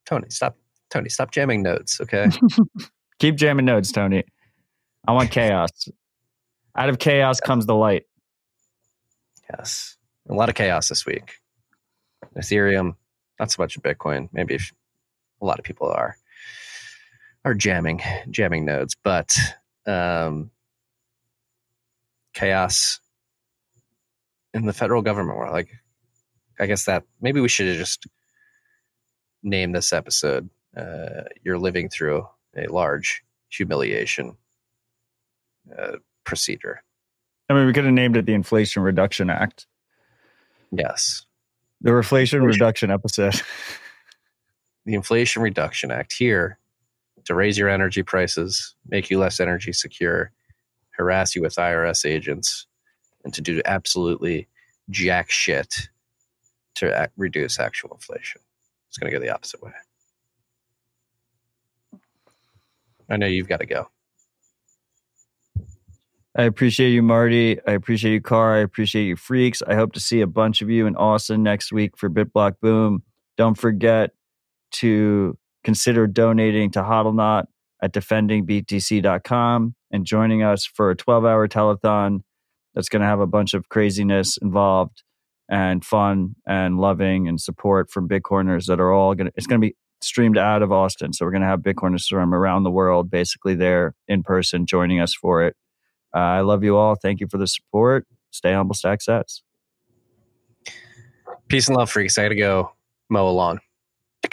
Tony, stop. Tony, stop jamming nodes. Okay. Keep jamming nodes, Tony. I want chaos. Out of chaos comes the light. Yes. A lot of chaos this week. Ethereum, not so much Bitcoin. Maybe a lot of people are are jamming jamming nodes, but um, chaos in the federal government. We're like, I guess that maybe we should have just name this episode, uh, you're living through a large humiliation uh, procedure. I mean, we could have named it the Inflation Reduction Act, Yes. the Inflation Reduction episode. The Inflation Reduction Act here to raise your energy prices, make you less energy secure, harass you with IRS agents, and to do absolutely jack shit to ac- reduce actual inflation. It's going to go the opposite way. I know you've got to go. I appreciate you, Marty. I appreciate you, Car. I appreciate you, freaks. I hope to see a bunch of you in Austin next week for BitBlock Boom. Don't forget to consider donating to Hodlonaut at defendingbtc.com and joining us for a 12 hour telethon that's going to have a bunch of craziness involved and fun and loving and support from Bitcoiners that are all going to, it's going to be streamed out of Austin. So we're going to have Bitcoiners from around the world basically there in person joining us for it. Uh, I love you all. Thank you for the support. Stay humble, stack sats. Peace and love, freaks. I got to go mow a lawn.